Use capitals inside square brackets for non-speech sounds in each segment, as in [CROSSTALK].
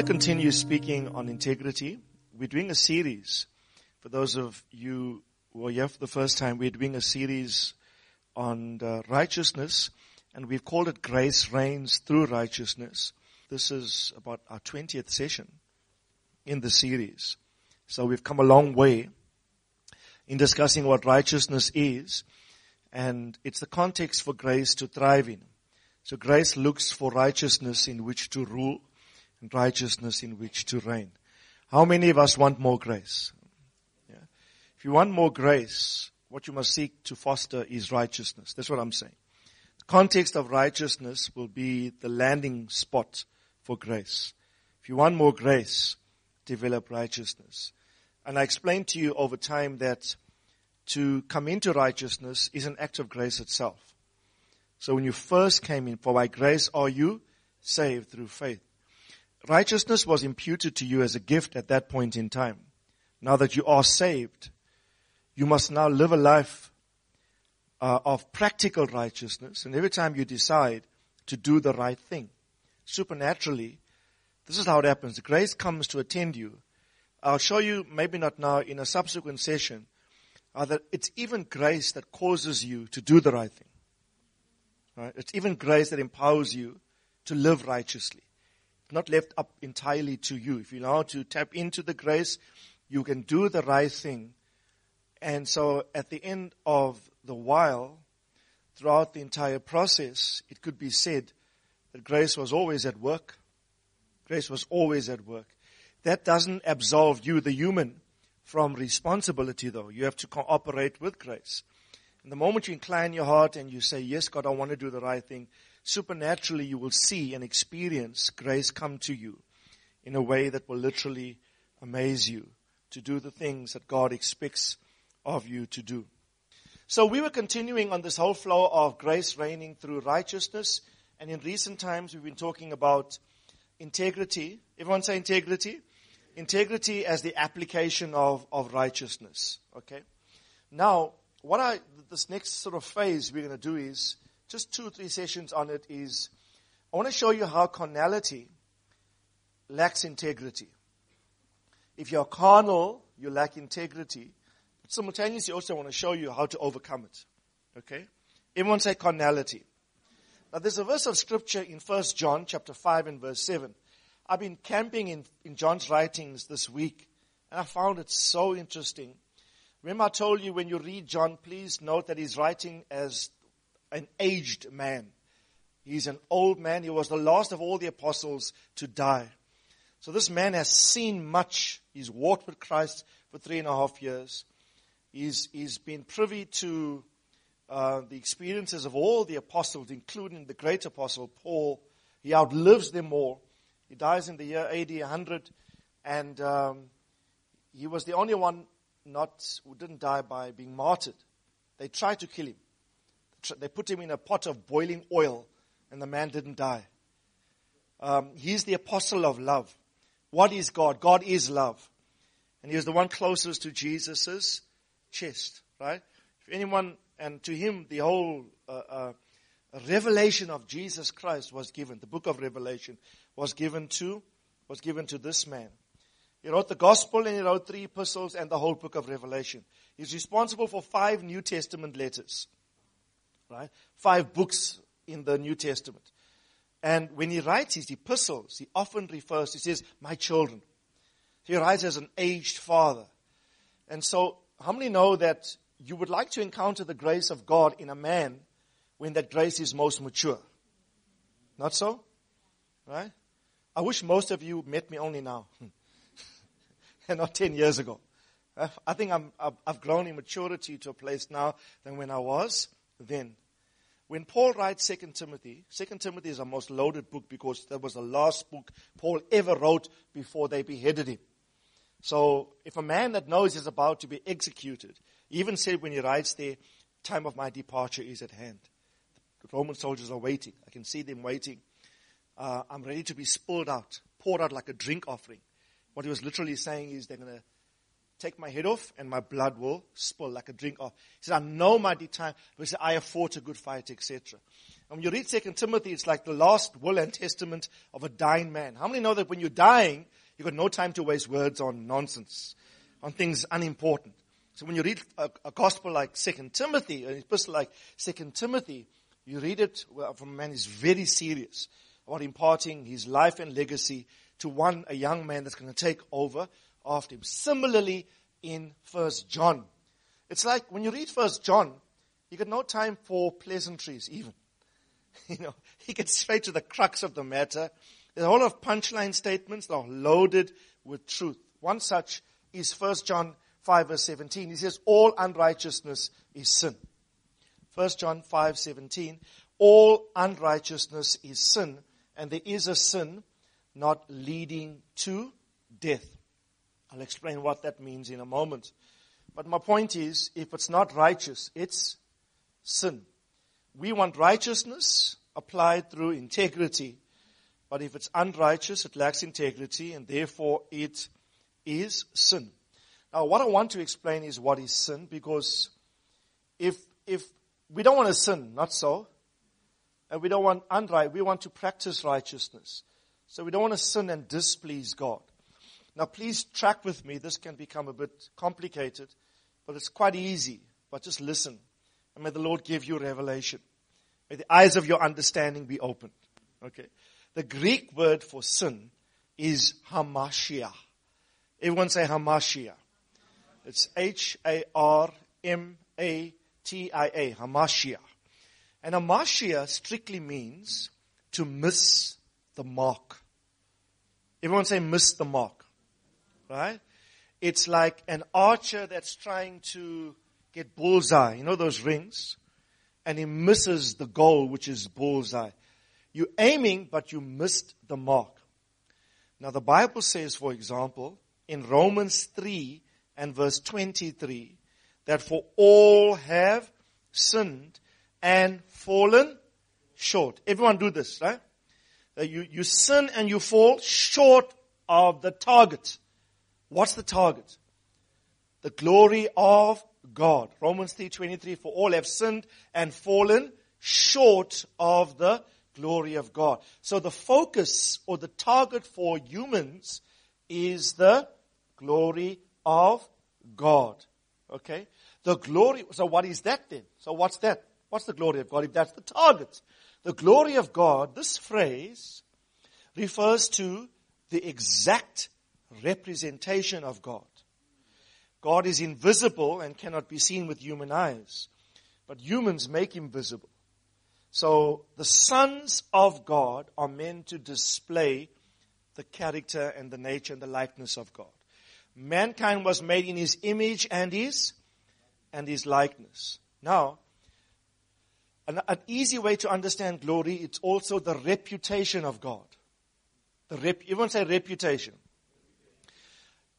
To continue speaking on integrity. We're doing a series. For those of you who are here for the first time, we're doing a series on righteousness, and we've called it Grace Reigns Through Righteousness. This is about our 20th session in the series. So we've come a long way in discussing what righteousness is, and it's the context for grace to thrive in. So grace looks for righteousness in which to rule and righteousness in which to reign. How many of us want more grace? Yeah. If you want more grace, what you must seek to foster is righteousness. That's what I'm saying. The context of righteousness will be the landing spot for grace. If you want more grace, develop righteousness. And I explained to you over time that to come into righteousness is an act of grace itself. So when you first came in, for by grace are you saved through faith. Righteousness was imputed to you as a gift at that point in time. Now that you are saved, you must now live a life uh, of practical righteousness. And every time you decide to do the right thing, supernaturally, this is how it happens. Grace comes to attend you. I'll show you, maybe not now, in a subsequent session, uh, that it's even grace that causes you to do the right thing. Right? It's even grace that empowers you to live righteously not left up entirely to you. If you know how to tap into the grace, you can do the right thing. And so at the end of the while, throughout the entire process, it could be said that grace was always at work. Grace was always at work. That doesn't absolve you, the human, from responsibility though. You have to cooperate with grace. And the moment you incline your heart and you say, yes, God, I want to do the right thing, supernaturally you will see and experience grace come to you in a way that will literally amaze you to do the things that God expects of you to do. So we were continuing on this whole flow of grace reigning through righteousness. And in recent times, we've been talking about integrity. Everyone say integrity? Integrity as the application of, of righteousness. Okay? Now, what I, this next sort of phase we're going to do is just two or three sessions on it is I want to show you how carnality lacks integrity. If you're carnal, you lack integrity. But simultaneously, also want to show you how to overcome it. Okay? Everyone say carnality. Now there's a verse of scripture in 1 John chapter 5 and verse 7. I've been camping in, in John's writings this week, and I found it so interesting. Remember I told you when you read John, please note that he's writing as an aged man. He's an old man. He was the last of all the apostles to die. So this man has seen much. He's walked with Christ for three and a half years. He's, he's been privy to uh, the experiences of all the apostles, including the great apostle Paul. He outlives them all. He dies in the year AD 100, and um, he was the only one not didn't die by being martyred. They tried to kill him they put him in a pot of boiling oil, and the man didn't die. Um, he's the apostle of love. What is God? God is love. And he was the one closest to Jesus' chest, right? If anyone, and to him, the whole uh, uh, revelation of Jesus Christ was given. The book of Revelation was given to, was given to this man. He wrote the gospel and he wrote three epistles and the whole book of Revelation. He's responsible for five New Testament letters right? Five books in the New Testament. And when he writes his epistles, he often refers, he says, my children. He writes as an aged father. And so, how many know that you would like to encounter the grace of God in a man when that grace is most mature? Not so? Right? I wish most of you met me only now. Hmm. Not 10 years ago. I think I'm, I've grown in maturity to a place now than when I was then. When Paul writes Second Timothy, Second Timothy is a most loaded book because that was the last book Paul ever wrote before they beheaded him. So if a man that knows he's about to be executed, even said when he writes there, time of my departure is at hand. The Roman soldiers are waiting. I can see them waiting. Uh, I'm ready to be spilled out, poured out like a drink offering. What he was literally saying is they're going to take my head off and my blood will spill like a drink off. He said, I know my time, but he said, I have fought a good fight, etc. And when you read Second Timothy, it's like the last will and testament of a dying man. How many know that when you're dying, you've got no time to waste words on nonsense, on things unimportant. So when you read a, a gospel like Second Timothy, an epistle like Second Timothy, you read it from a man who's very serious about imparting his life and legacy to one, a young man that's going to take over after him. Similarly, in First John, it's like when you read First John, you get no time for pleasantries even. [LAUGHS] You know, he gets straight to the crux of the matter. There's a whole lot of punchline statements that are loaded with truth. One such is First John 5 verse 17. He says, all unrighteousness is sin. First John 5 17. All unrighteousness is sin, and there is a sin not leading to death. I'll explain what that means in a moment. But my point is, if it's not righteous, it's sin. We want righteousness applied through integrity. But if it's unrighteous, it lacks integrity, and therefore it is sin. Now, what I want to explain is what is sin, because if, if we don't want to sin, not so, and we don't want unright, we want to practice righteousness. So we don't want to sin and displease God. Now please track with me. This can become a bit complicated, but it's quite easy. But just listen. And may the Lord give you revelation. May the eyes of your understanding be opened. Okay. The Greek word for sin is hamartia. Everyone say hamartia. It's H-A-R-M-A-T-I-A. Hamartia. And hamartia strictly means to miss the mark. Everyone say miss the mark. Right? It's like an archer that's trying to get bullseye. You know those rings? And he misses the goal, which is bullseye. You're aiming, but you missed the mark. Now the Bible says, for example, in Romans 3 and verse 23, that for all have sinned and fallen short. Everyone do this, right? Uh, you, you sin and you fall short of the target. What's the target? The glory of God. Romans 3:23 for all have sinned and fallen short of the glory of God. So the focus or the target for humans is the glory of God. Okay? The glory, so what is that then? So what's that? What's the glory of God if that's the target? The glory of God, this phrase refers to the exact representation of God. God is invisible and cannot be seen with human eyes, but humans make him visible. So the sons of God are meant to display the character and the nature and the likeness of God. Mankind was made in his image and his and his likeness. Now, an, an easy way to understand glory, it's also the reputation of God. The rep, everyone say reputation.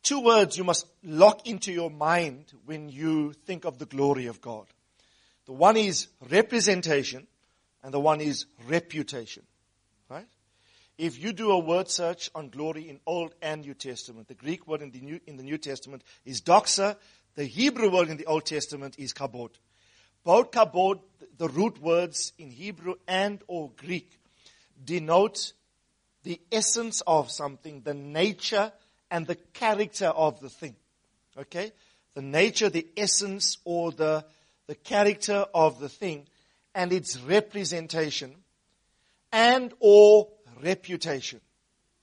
Two words you must lock into your mind when you think of the glory of God. The one is representation and the one is reputation. Right? If you do a word search on glory in Old and New Testament, the Greek word in the New, in the New Testament is doxa. The Hebrew word in the Old Testament is kabod. Both kabod, the root words in Hebrew and or Greek, denote the essence of something, the nature and the character of the thing. Okay? The nature, the essence, or the, the character of the thing and its representation and or reputation.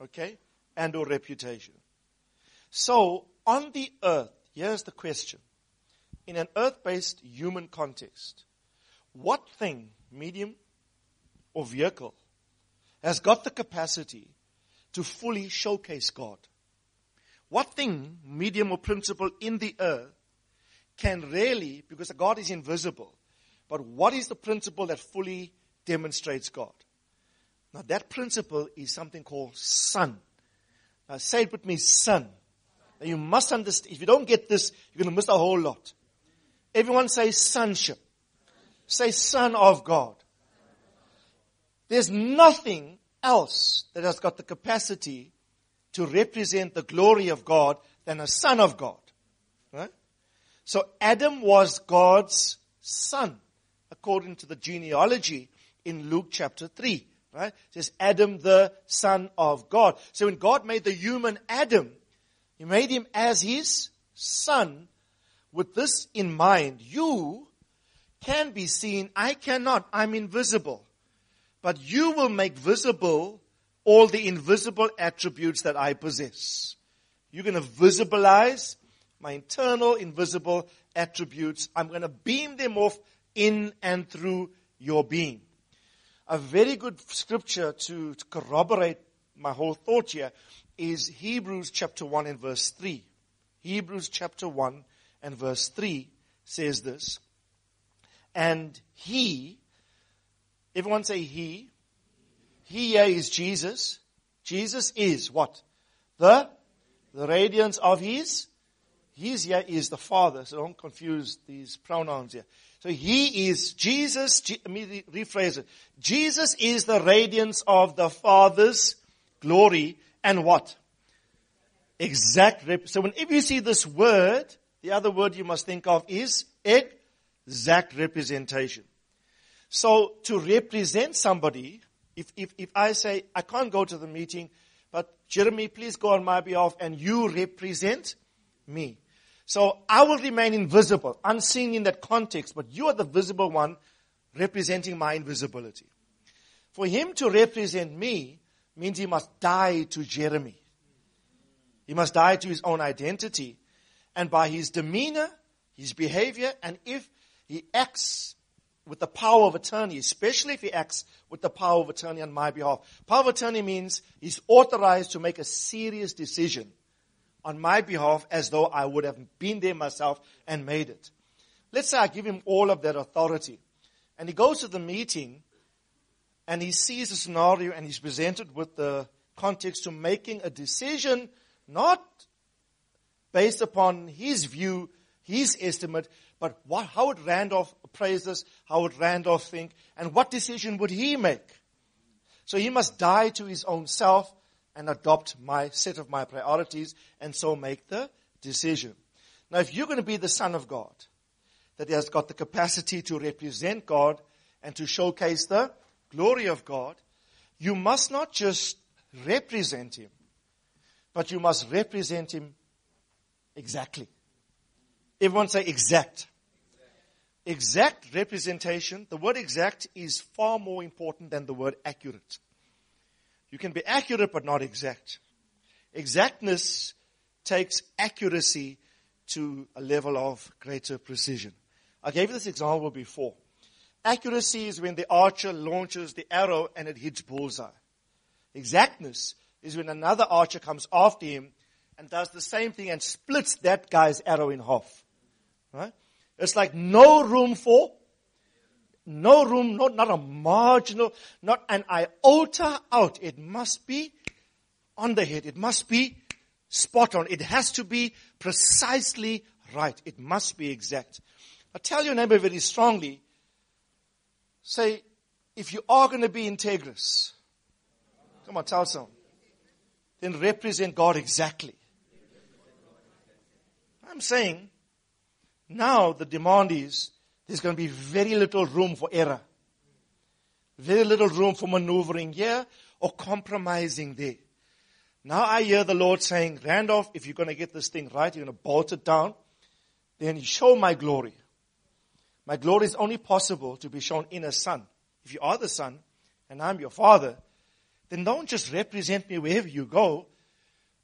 Okay? And or reputation. So, on the earth, here's the question in an earth based human context, what thing, medium or vehicle, has got the capacity to fully showcase God? What thing, medium or principle in the earth, can really, because God is invisible, But what is the principle that fully demonstrates God? Now that principle is something called son. Now say it with me, son. Now you must understand, if you don't get this, you're going to miss a whole lot. Everyone say sonship. Say son of God. There's nothing else that has got the capacity to represent the glory of God than a son of God. Right? So Adam was God's son, according to the genealogy in Luke chapter 3. Right? It says Adam the son of God. So when God made the human Adam, he made him as his son with this in mind. You can be seen. I cannot. I'm invisible. But you will make visible all the invisible attributes that I possess. You're going to visibilize my internal invisible attributes. I'm going to beam them off in and through your being. A very good scripture to, to corroborate my whole thought here is Hebrews chapter 1 and verse 3. Hebrews chapter 1 and verse 3 says this. And he, everyone say he, he here is Jesus. Jesus is what? The, the radiance of his, his here is the Father. So don't confuse these pronouns here. So he is Jesus, let me rephrase it. Jesus is the radiance of the Father's glory and what? Exact rep- so whenever you see this word, the other word you must think of is exact representation. So to represent somebody, if, if, if I say, I can't go to the meeting, but Jeremy, please go on my behalf and you represent me. So I will remain invisible, unseen in that context, but you are the visible one representing my invisibility. For him to represent me means he must die to Jeremy. He must die to his own identity. And by his demeanor, his behavior, and if he acts with the power of attorney, especially if he acts with the power of attorney on my behalf. Power of attorney means he's authorized to make a serious decision on my behalf as though I would have been there myself and made it. Let's say I give him all of that authority. And he goes to the meeting and he sees a scenario and he's presented with the context to making a decision not based upon his view, his estimate, but what, how would Randolph appraise this? How would Randolph think? And what decision would he make? So he must die to his own self and adopt my set of my priorities and so make the decision. Now if you're going to be the son of God, that has got the capacity to represent God and to showcase the glory of God, you must not just represent Him, but you must represent Him exactly. Everyone say exact. Exact representation, the word exact is far more important than the word accurate. You can be accurate but not exact. Exactness takes accuracy to a level of greater precision. I gave you this example before. Accuracy is when the archer launches the arrow and it hits bullseye. Exactness is when another archer comes after him and does the same thing and splits that guy's arrow in half. Right? It's like no room for, no room, not, not a marginal, not an iota out. It must be on the head. It must be spot on. It has to be precisely right. It must be exact. I tell your neighbor very strongly, say, if you are going to be integrous, come on, tell someone, then represent God exactly. I'm saying, now the demand is, there's going to be very little room for error. Very little room for maneuvering here or compromising there. Now I hear the Lord saying, Randolph, if you're going to get this thing right, you're going to bolt it down, then show my glory. My glory is only possible to be shown in a son. If you are the son and I'm your father, then don't just represent me wherever you go,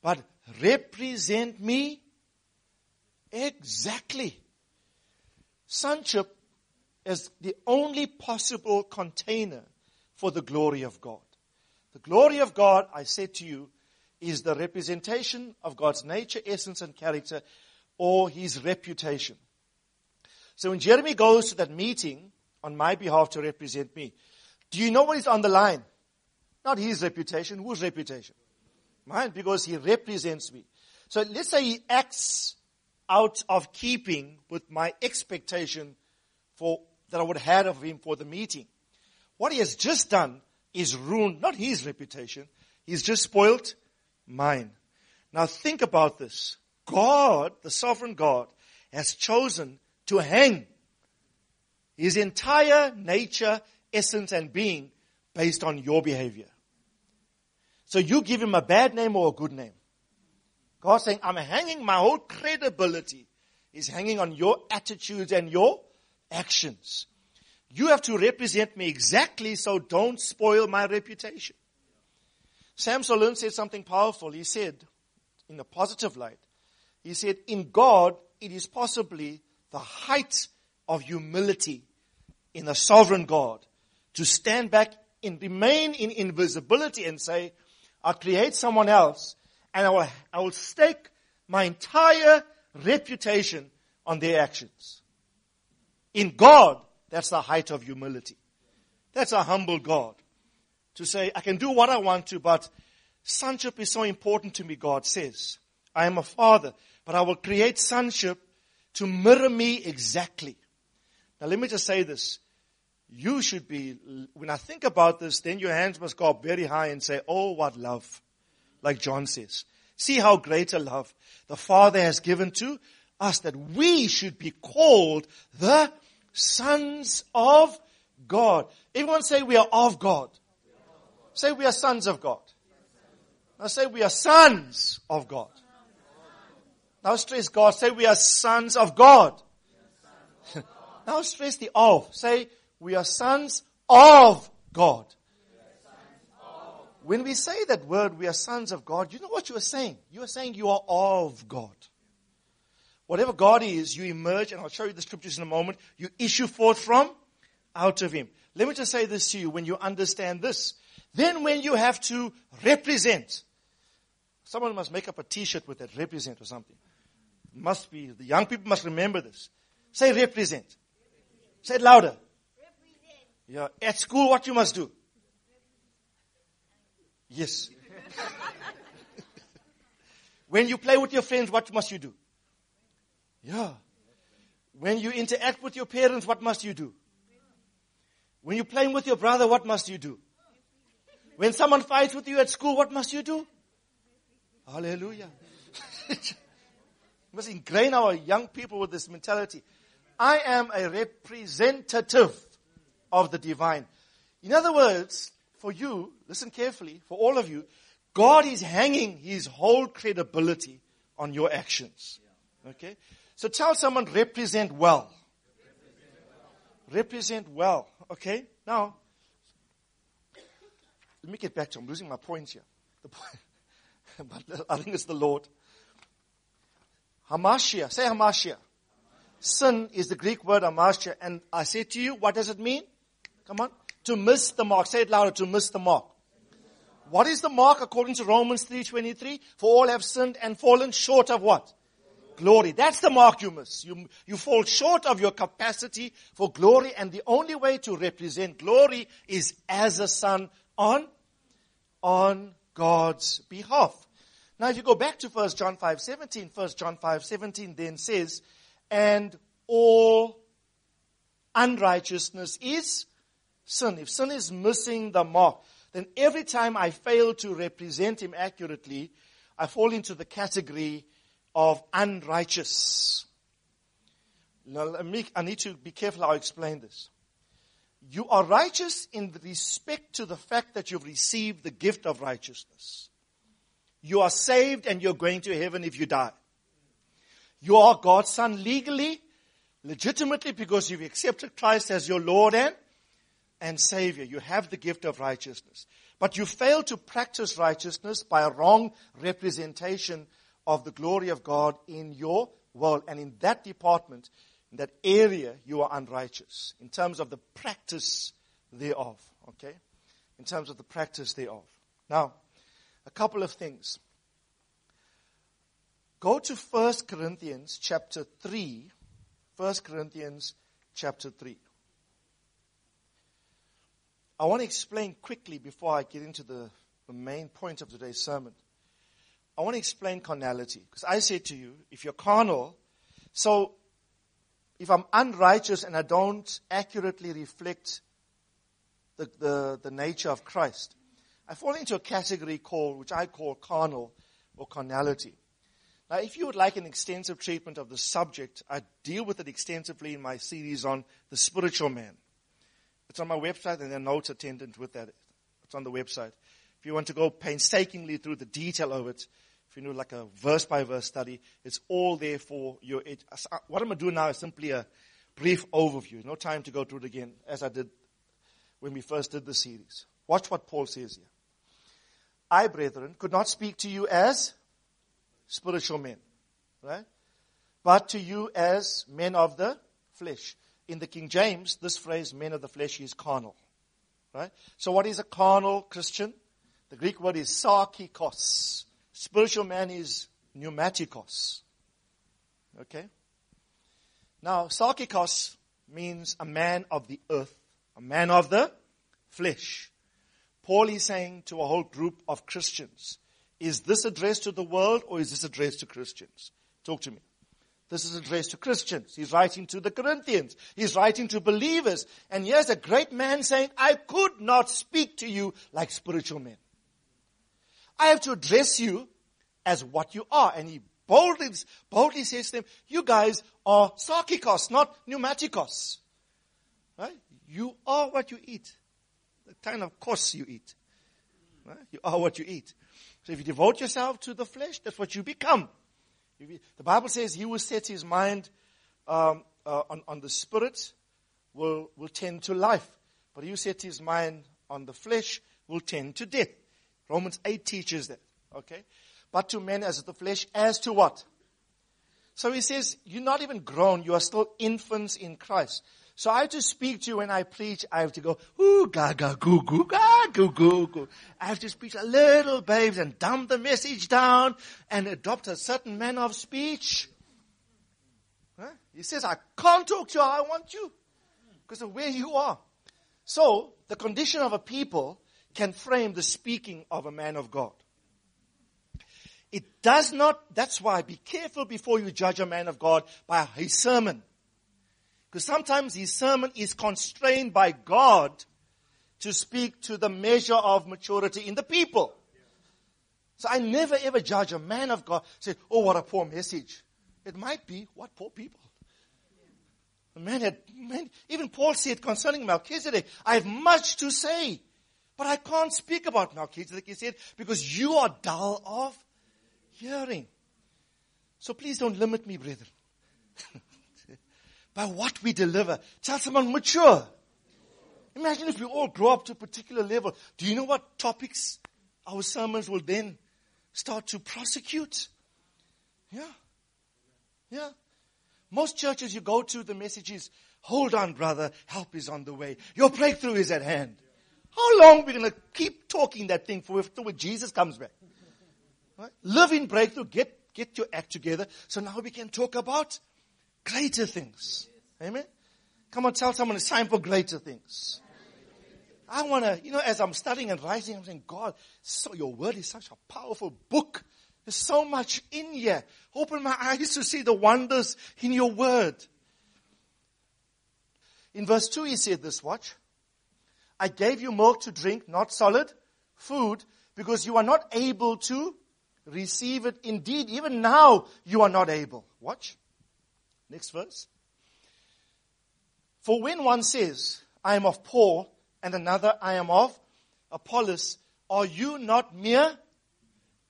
but represent me exactly. Sonship is the only possible container for the glory of God. The glory of God, I said to you, is the representation of God's nature, essence, and character, or his reputation. So when Jeremy goes to that meeting on my behalf to represent me. Do you know what is on the line? Not his reputation. Whose reputation? Mine, because he represents me. So let's say he acts out of keeping with my expectation for that I would have had of him for the meeting. What he has just done is ruined not his reputation, he's just spoiled mine. Now think about this. God, the sovereign God, has chosen to hang his entire nature, essence, and being based on your behavior. So you give him a bad name or a good name. God's saying, I'm hanging my whole credibility is hanging on your attitudes and your actions. You have to represent me exactly so don't spoil my reputation. Sam Soleyn said something powerful. He said, in a positive light, he said, in God, it is possibly the height of humility in a sovereign God to stand back and remain in invisibility and say, I'll create someone else and I will, I will stake my entire reputation on their actions. In God, that's the height of humility. That's a humble God. To say, I can do what I want to, but sonship is so important to me, God says. I am a father, but I will create sonship to mirror me exactly. Now let me just say this. You should be, when I think about this, then your hands must go up very high and say, oh, what love. Like John says. See how great a love the Father has given to us that we should be called the sons of God. Everyone say we are of God. Say we are sons of God. Now say we are sons of God. Now stress God. Say we are sons of God. [LAUGHS] now stress the of. Say we are sons of God. When we say that word, we are sons of God, you know what you are saying? You are saying you are of God. Whatever God is, you emerge, and I'll show you the scriptures in a moment, you issue forth from out of Him. Let me just say this to you when you understand this. Then when you have to represent, someone must make up a t-shirt with that, represent or something. Must be, the young people must remember this. Say represent. Say it louder. Yeah. At school, what you must do? Yes. [LAUGHS] when you play with your friends, what must you do? Yeah. When you interact with your parents, what must you do? When you're playing with your brother, what must you do? When someone fights with you at school, what must you do? Hallelujah. we [LAUGHS] must ingrain our young people with this mentality. I am a representative of the divine. In other words, for you, listen carefully, for all of you, God is hanging his whole credibility on your actions. Okay? So tell someone, represent well. Represent well. Okay? Now, let me get back to, I'm losing my points here. Point, [LAUGHS] but I think it's the Lord. Hamartia. Say hamartia. Sin is the Greek word hamartia. And I say to you, what does it mean? Come on. To miss the mark. Say it louder. To miss the mark. What is the mark according to Romans 3.23? For all have sinned and fallen short of what? Glory. That's the mark you miss. You, you fall short of your capacity for glory and the only way to represent glory is as a son on, on God's behalf. Now if you go back to 1 John 5, 17, 1 John 5.17 then says, and all unrighteousness is sin. If sin is missing the mark, then every time I fail to represent him accurately, I fall into the category of unrighteous. Now, I need to be careful how I explain this. You are righteous in respect to the fact that you've received the gift of righteousness. You are saved and you're going to heaven if you die. You are God's son legally, legitimately because you've accepted Christ as your Lord and, and Savior. You have the gift of righteousness. But you fail to practice righteousness by a wrong representation of the glory of God in your world. And in that department, in that area, you are unrighteous in terms of the practice thereof. Okay? In terms of the practice thereof. Now, a couple of things. Go to 1 Corinthians chapter 3. 1 Corinthians chapter 3. I want to explain quickly before I get into the, the main point of today's sermon. I want to explain carnality. Because I say to you, if you're carnal, so if I'm unrighteous and I don't accurately reflect the, the, the nature of Christ, I fall into a category called, which I call carnal or carnality. Now, if you would like an extensive treatment of the subject, I deal with it extensively in my series on the spiritual man. It's on my website and there are notes attendant with that. It's on the website. If you want to go painstakingly through the detail of it, if you know like a verse by verse study, it's all there for your, it, uh, what I'm going to do now is simply a brief overview. No time to go through it again as I did when we first did the series. Watch what Paul says here. I, brethren, could not speak to you as spiritual men, right? But to you as men of the flesh. In the King James, this phrase, men of the flesh, is carnal, right? So what is a carnal Christian? The Greek word is sarkikos. Spiritual man is pneumatikos. Okay? Now, sarkikos means a man of the earth, a man of the flesh. Paul is saying to a whole group of Christians, is this addressed to the world or is this addressed to Christians? Talk to me. This is addressed to Christians. He's writing to the Corinthians. He's writing to believers. And here's a great man saying, I could not speak to you like spiritual men. I have to address you as what you are. And he boldly, boldly says to them, you guys are sarkikos, not pneumatikos. Right? You are what you eat the kind of course you eat. Right? You are what you eat. So if you devote yourself to the flesh, that's what you become. The Bible says he who sets his mind um, uh, on, on the spirit will, will tend to life. But he who sets his mind on the flesh will tend to death. Romans 8 teaches that. Okay? But to men as the flesh, as to what? So he says, you're not even grown, you are still infants in Christ. So I have to speak to you when I preach. I have to go, ooh, gaga, goo, goo, ga, goo, goo, goo. I have to speak to little babes and dumb the message down and adopt a certain manner of speech. Huh? He says, I can't talk to you how I want you because of where you are. So the condition of a people can frame the speaking of a man of God. It does not, that's why be careful before you judge a man of God by his sermon. Because sometimes his sermon is constrained by God to speak to the measure of maturity in the people. So I never ever judge a man of God, say, oh, what a poor message. It might be, what poor people. The man had, man, even Paul said concerning Melchizedek, I have much to say, but I can't speak about Melchizedek, he said, because you are dull of hearing. So please don't limit me, brethren. [LAUGHS] by what we deliver. Tell someone mature. Imagine if we all grow up to a particular level. Do you know what topics our sermons will then start to prosecute? Yeah. Yeah. Most churches you go to, the message is, hold on, brother, help is on the way. Your breakthrough is at hand. How long are we going to keep talking that thing for till Jesus comes back? Right? Live in breakthrough. Get, get your act together. So now we can talk about greater things. Amen. Come on, tell someone it's time for greater things. I want to, you know, as I'm studying and writing, I'm saying, God, so your word is such a powerful book. There's so much in here. Open my eyes to see the wonders in your word. In verse 2, he said this, watch. I gave you milk to drink, not solid food, because you are not able to receive it. Indeed, even now you are not able. Watch. Next verse. For when one says, I am of Paul, and another, I am of Apollos, are you not mere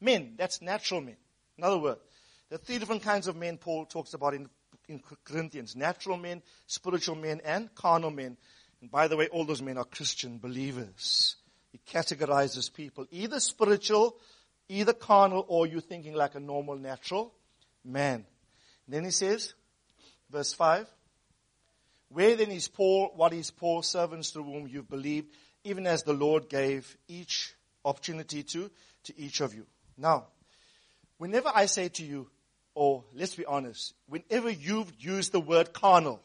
men? That's natural men. In other words, there are three different kinds of men Paul talks about in, in Corinthians. Natural men, spiritual men, and carnal men. And by the way, all those men are Christian believers. He categorizes people either spiritual, either carnal, or you thinking like a normal, natural man. And then he says, verse 5, where then is Paul? What is Paul? Servants through whom you've believed, even as the Lord gave each opportunity to, to each of you. Now, whenever I say to you, or let's be honest, whenever you've used the word carnal,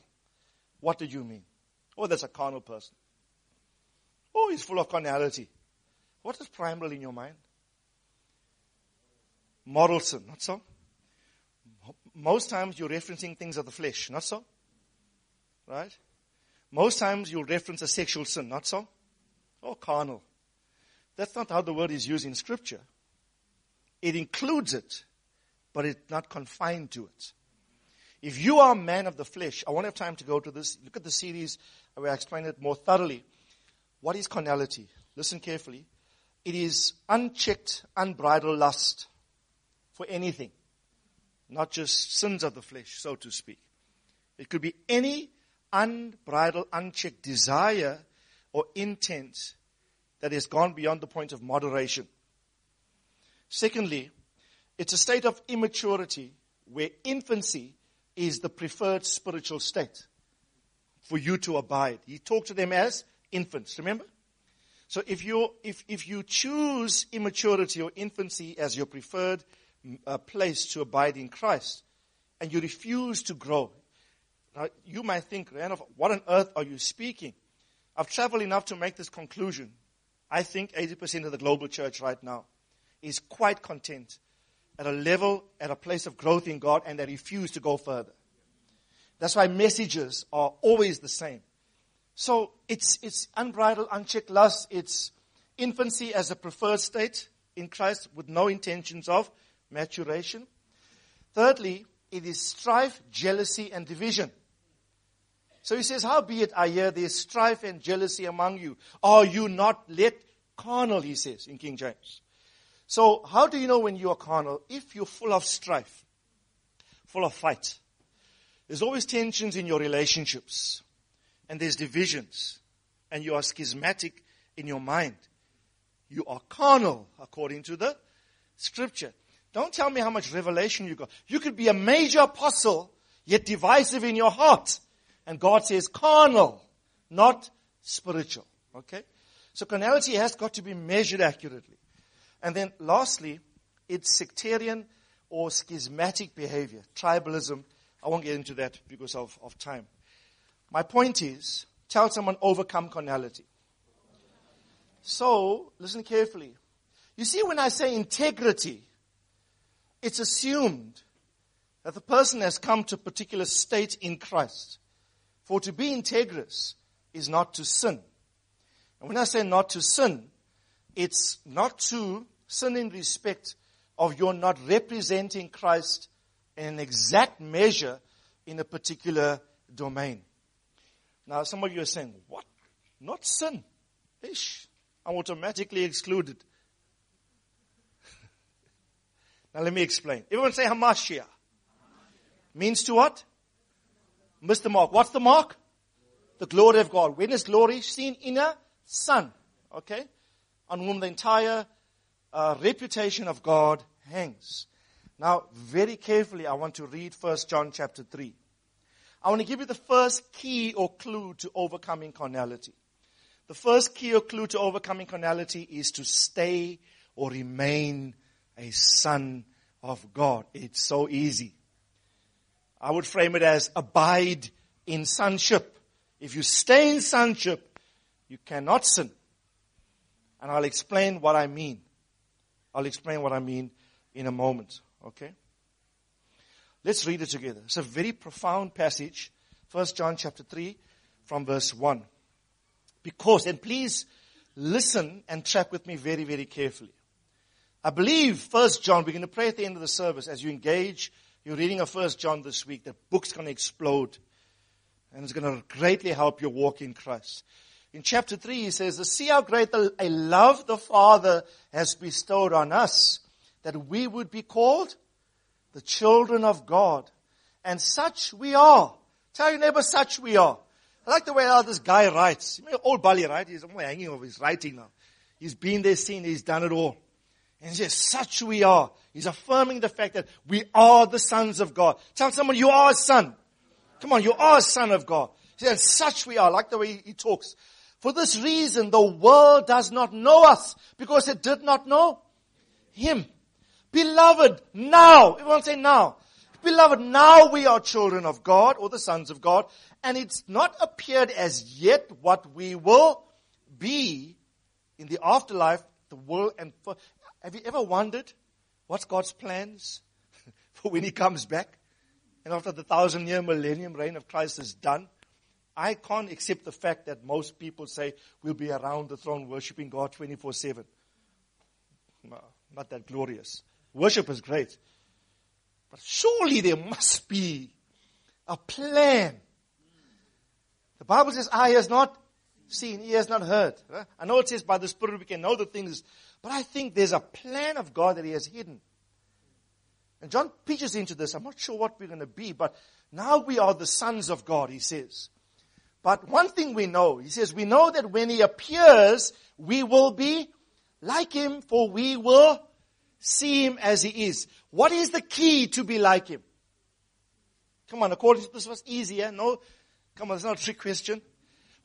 what do you mean? Oh, that's a carnal person. Oh, he's full of carnality. What is primal in your mind? Moral sin, not so? Most times you're referencing things of the flesh, not so? Right? Most times you'll reference a sexual sin, not so? Or carnal. That's not how the word is used in scripture. It includes it, but it's not confined to it. If you are a man of the flesh, I won't have time to go to this. Look at the series where I explain it more thoroughly. What is carnality? Listen carefully. It is unchecked, unbridled lust for anything, not just sins of the flesh, so to speak. It could be any unbridled, unchecked desire or intent that has gone beyond the point of moderation. Secondly, it's a state of immaturity where infancy is the preferred spiritual state for you to abide. He talked to them as infants, remember? So if you, if, if you choose immaturity or infancy as your preferred uh, place to abide in Christ, and you refuse to grow, now you might think, Randolph, what on earth are you speaking? I've traveled enough to make this conclusion. I think 80% of the global church right now is quite content at a level, at a place of growth in God, and they refuse to go further. That's why messages are always the same. So it's, it's unbridled, unchecked lust. It's infancy as a preferred state in Christ with no intentions of maturation. Thirdly, it is strife, jealousy, and division. So he says, How be it I hear there is strife and jealousy among you? Are you not let carnal, he says in King James. So how do you know when you are carnal? If you're full of strife, full of fight. There's always tensions in your relationships. And there's divisions. And you are schismatic in your mind. You are carnal according to the scripture. Don't tell me how much revelation you got. You could be a major apostle, yet divisive in your heart. And God says carnal, not spiritual. Okay? So carnality has got to be measured accurately. And then lastly, it's sectarian or schismatic behavior, tribalism. I won't get into that because of, of time. My point is, tell someone overcome carnality. So, listen carefully. You see, when I say integrity, it's assumed that the person has come to a particular state in Christ. For to be integrous is not to sin. And when I say not to sin, it's not to sin in respect of your not representing Christ in an exact measure in a particular domain. Now, some of you are saying, what? Not sin. Ish. I'm automatically excluded. Now, let me explain. Everyone say hamartia. Means to what? Missed the mark. What's the mark? The glory of God. When is glory seen in a son? Okay? On whom the entire uh, reputation of God hangs. Now, very carefully, I want to read 1 John chapter 3. I want to give you the first key or clue to overcoming carnality. The first key or clue to overcoming carnality is to stay or remain a son of God. It's so easy. I would frame it as abide in sonship. If you stay in sonship, you cannot sin. And I'll explain what I mean. I'll explain what I mean in a moment. Okay? Let's read it together. It's a very profound passage. First John chapter 3 from verse 1. Because, and please listen and track with me very, very carefully. I believe First John, we're going to pray at the end of the service as you engage you're reading a First John this week, the book's going to explode. And it's going to greatly help your walk in Christ. In chapter 3, he says, See how great a love the Father has bestowed on us, that we would be called the children of God. And such we are. Tell your neighbor, such we are. I like the way how this guy writes. Old Bali, right? He's hanging over his writing now. He's been there, seen, he's done it all. And says, such we are. He's affirming the fact that we are the sons of God. Tell someone you are a son. Come on, you are a son of God. He says, such we are. like the way he talks. For this reason, the world does not know us because it did not know him. Beloved, now, everyone say now. Beloved, now we are children of God or the sons of God and it's not appeared as yet what we will be in the afterlife, the world, and have you ever wondered what's God's plans [LAUGHS] for when He comes back? And after the thousand year millennium reign of Christ is done, I can't accept the fact that most people say we'll be around the throne worshiping God 24 7. Not that glorious. Worship is great. But surely there must be a plan. The Bible says, eye has not seen, ear has not heard. I know it says by the Spirit we can know the things, but I think there's a plan of God that He has hidden. And John preaches into this. I'm not sure what we're going to be, but now we are the sons of God, he says. But one thing we know, he says, we know that when he appears, we will be like him, for we will see him as he is. What is the key to be like him? Come on, according to this was easier. Eh? No, come on, it's not a trick question.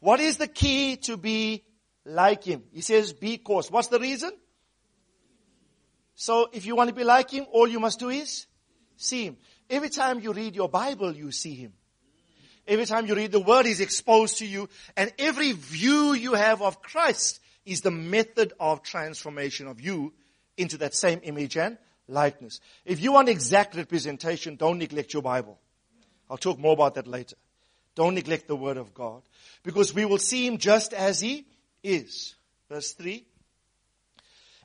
What is the key to be like him? He says, be because. What's the reason? So if you want to be like him, all you must do is see him. Every time you read your Bible, you see him. Every time you read the word, he's exposed to you. And every view you have of Christ is the method of transformation of you into that same image and likeness. If you want exact representation, don't neglect your Bible. I'll talk more about that later. Don't neglect the Word of God. Because we will see Him just as He is. Verse 3.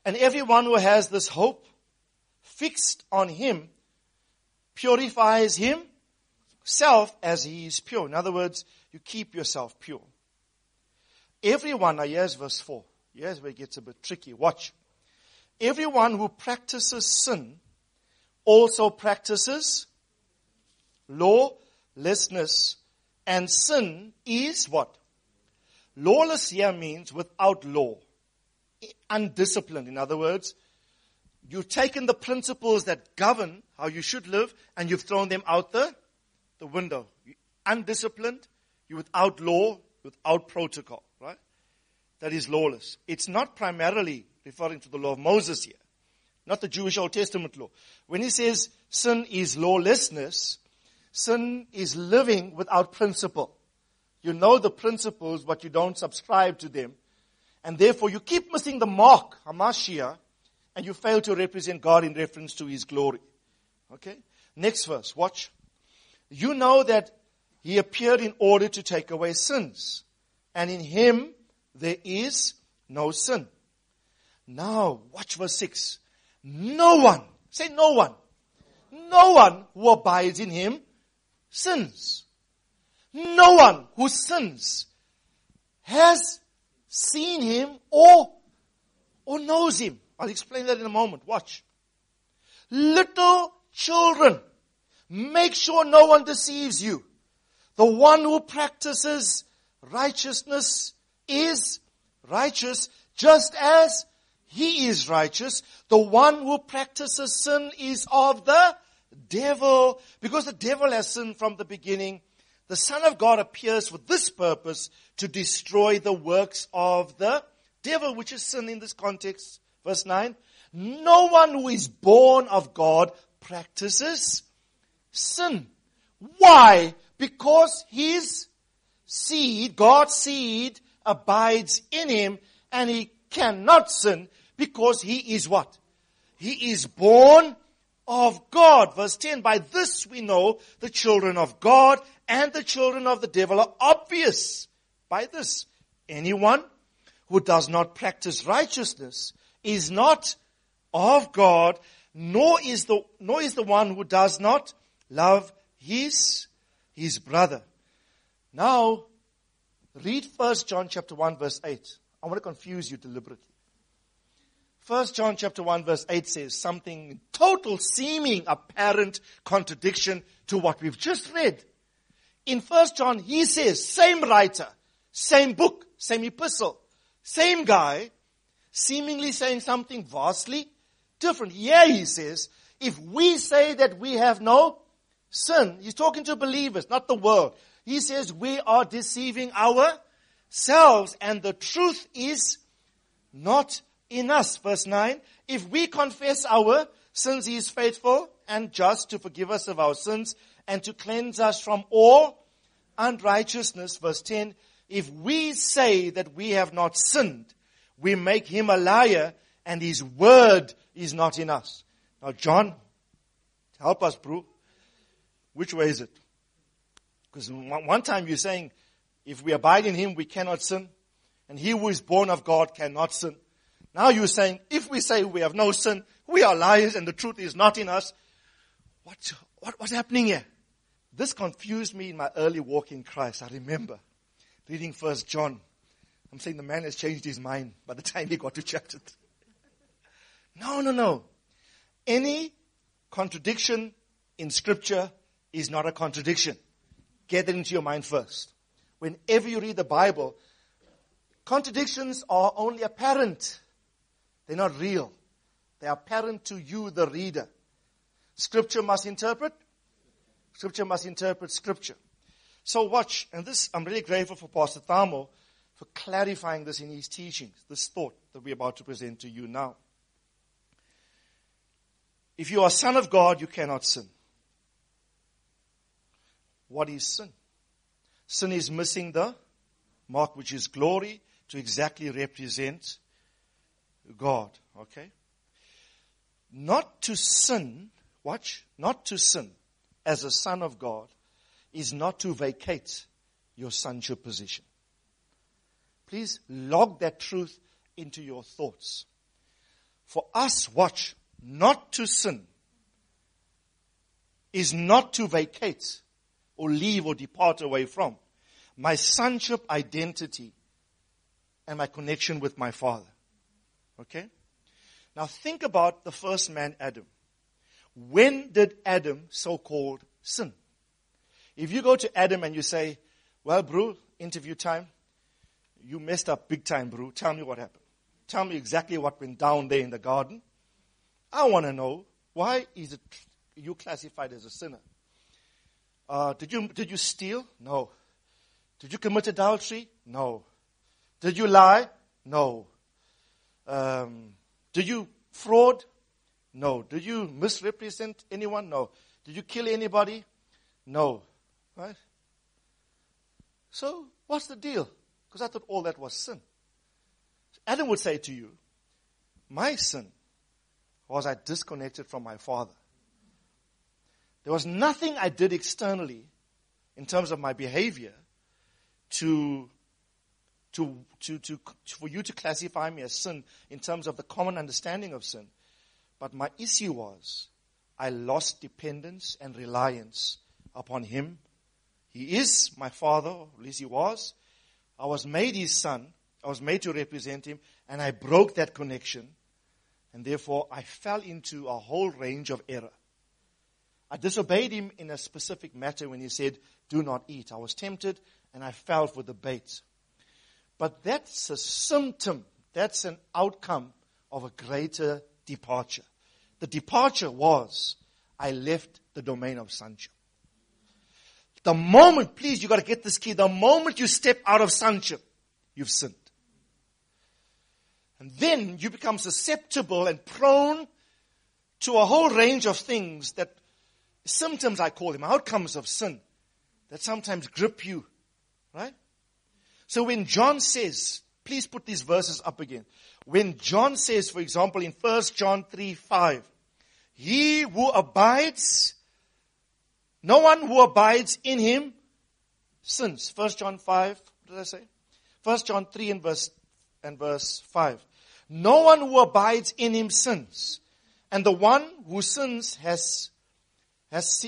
And everyone who has this hope fixed on Him purifies himself as He is pure. In other words, you keep yourself pure. Everyone, now here's verse 4. Here's where it gets a bit tricky. Watch. Everyone who practices sin also practices lawlessness. And sin is what? Lawless here means without law. Undisciplined. In other words, you've taken the principles that govern how you should live and you've thrown them out the, the window. You're undisciplined. You're without law, without protocol, right? That is lawless. It's not primarily referring to the law of Moses here, not the Jewish Old Testament law. When he says sin is lawlessness, sin is living without principle. You know the principles, but you don't subscribe to them. And therefore you keep missing the mark, hamartia, and you fail to represent God in reference to His glory. Okay? Next verse, watch. You know that He appeared in order to take away sins. And in Him there is no sin. Now, watch verse 6. No one, say no one, no one who abides in him sins. No one who sins has seen him or, or knows him. I'll explain that in a moment. Watch. Little children, make sure no one deceives you. The one who practices righteousness is righteous just as he is righteous. The one who practices sin is of the devil. Because the devil has sinned from the beginning. The Son of God appears for this purpose to destroy the works of the devil, which is sin in this context. Verse 9. No one who is born of God practices sin. Why? Because his seed, God's seed, abides in him and he cannot sin because he is what? He is born of God. Verse 10, by this we know the children of God and the children of the devil are obvious. By this, anyone who does not practice righteousness is not of God, nor is the, nor is the one who does not love his, his brother. Now, read first John chapter 1 verse 8. I want to confuse you deliberately. First John chapter 1 verse 8 says something total seeming apparent contradiction to what we've just read. In First John, he says, same writer, same book, same epistle, same guy, seemingly saying something vastly different. Here he says, if we say that we have no sin, he's talking to believers, not the world. He says we are deceiving ourselves and the truth is not in us. Verse 9. If we confess our sins, He is faithful and just to forgive us of our sins and to cleanse us from all unrighteousness. Verse 10. if we say that we have not sinned, we make him a liar and his word is not in us. Now, John, help us, bro. Which way is it? Because one time you're saying, if we abide in him, we cannot sin. And he who is born of God cannot sin. Now you're saying, if we say we have no sin, we are liars and the truth is not in us. What, what, what's happening here? This confused me in my early walk in Christ. I remember reading First John. I'm saying the man has changed his mind by the time he got to chapter. three. No, no, no. Any contradiction in scripture is not a contradiction. Get that into your mind first. Whenever you read the Bible, contradictions are only apparent. They're not real. They are apparent to you, the reader. Scripture must interpret. Scripture must interpret Scripture. So watch, and this, I'm really grateful for Pastor Thamo for clarifying this in his teachings, this thought that we're about to present to you now. If you are a son of God, you cannot sin. What is sin? Sin is missing the mark, which is glory, to exactly represent God. Okay? Not to sin, watch, not to sin as a son of God is not to vacate your sonship position. Please log that truth into your thoughts. For us, watch, not to sin is not to vacate or leave or depart away from my sonship identity and my connection with my father. Okay? Now think about the first man, Adam. When did Adam so-called sin? If you go to Adam and you say, well, bro, interview time, you messed up big time, bro. Tell me what happened. Tell me exactly what went down there in the garden. I want to know why is it you classified as a sinner? Uh, did you did you steal? No. Did you commit adultery? No. Did you lie? No. Um, did you fraud? No. Did you misrepresent anyone? No. Did you kill anybody? No. Right? So, what's the deal? Because I thought all that was sin. Adam would say to you, My sin was I disconnected from my father. There was nothing I did externally in terms of my behavior to, to, to, to, for you to classify me as sin in terms of the common understanding of sin. But my issue was I lost dependence and reliance upon him he is my father, at least he was. I was made his son. I was made to represent him, and I broke that connection. And therefore, I fell into a whole range of error. I disobeyed him in a specific matter when he said, Do not eat. I was tempted, and I fell for the bait. But that's a symptom, that's an outcome of a greater departure. The departure was I left the domain of sonship. The moment, please, you gotta get this key. The moment you step out of sonship, you've sinned. And then you become susceptible and prone to a whole range of things that symptoms I call them, outcomes of sin that sometimes grip you. Right? So when John says, please put these verses up again. When John says, for example, in 1 John 3, 5, he who abides no one who abides in him sins. 1 John 5, what did I say? 1 John 3 and verse, and verse 5. No one who abides in him sins. And the one who sins has, has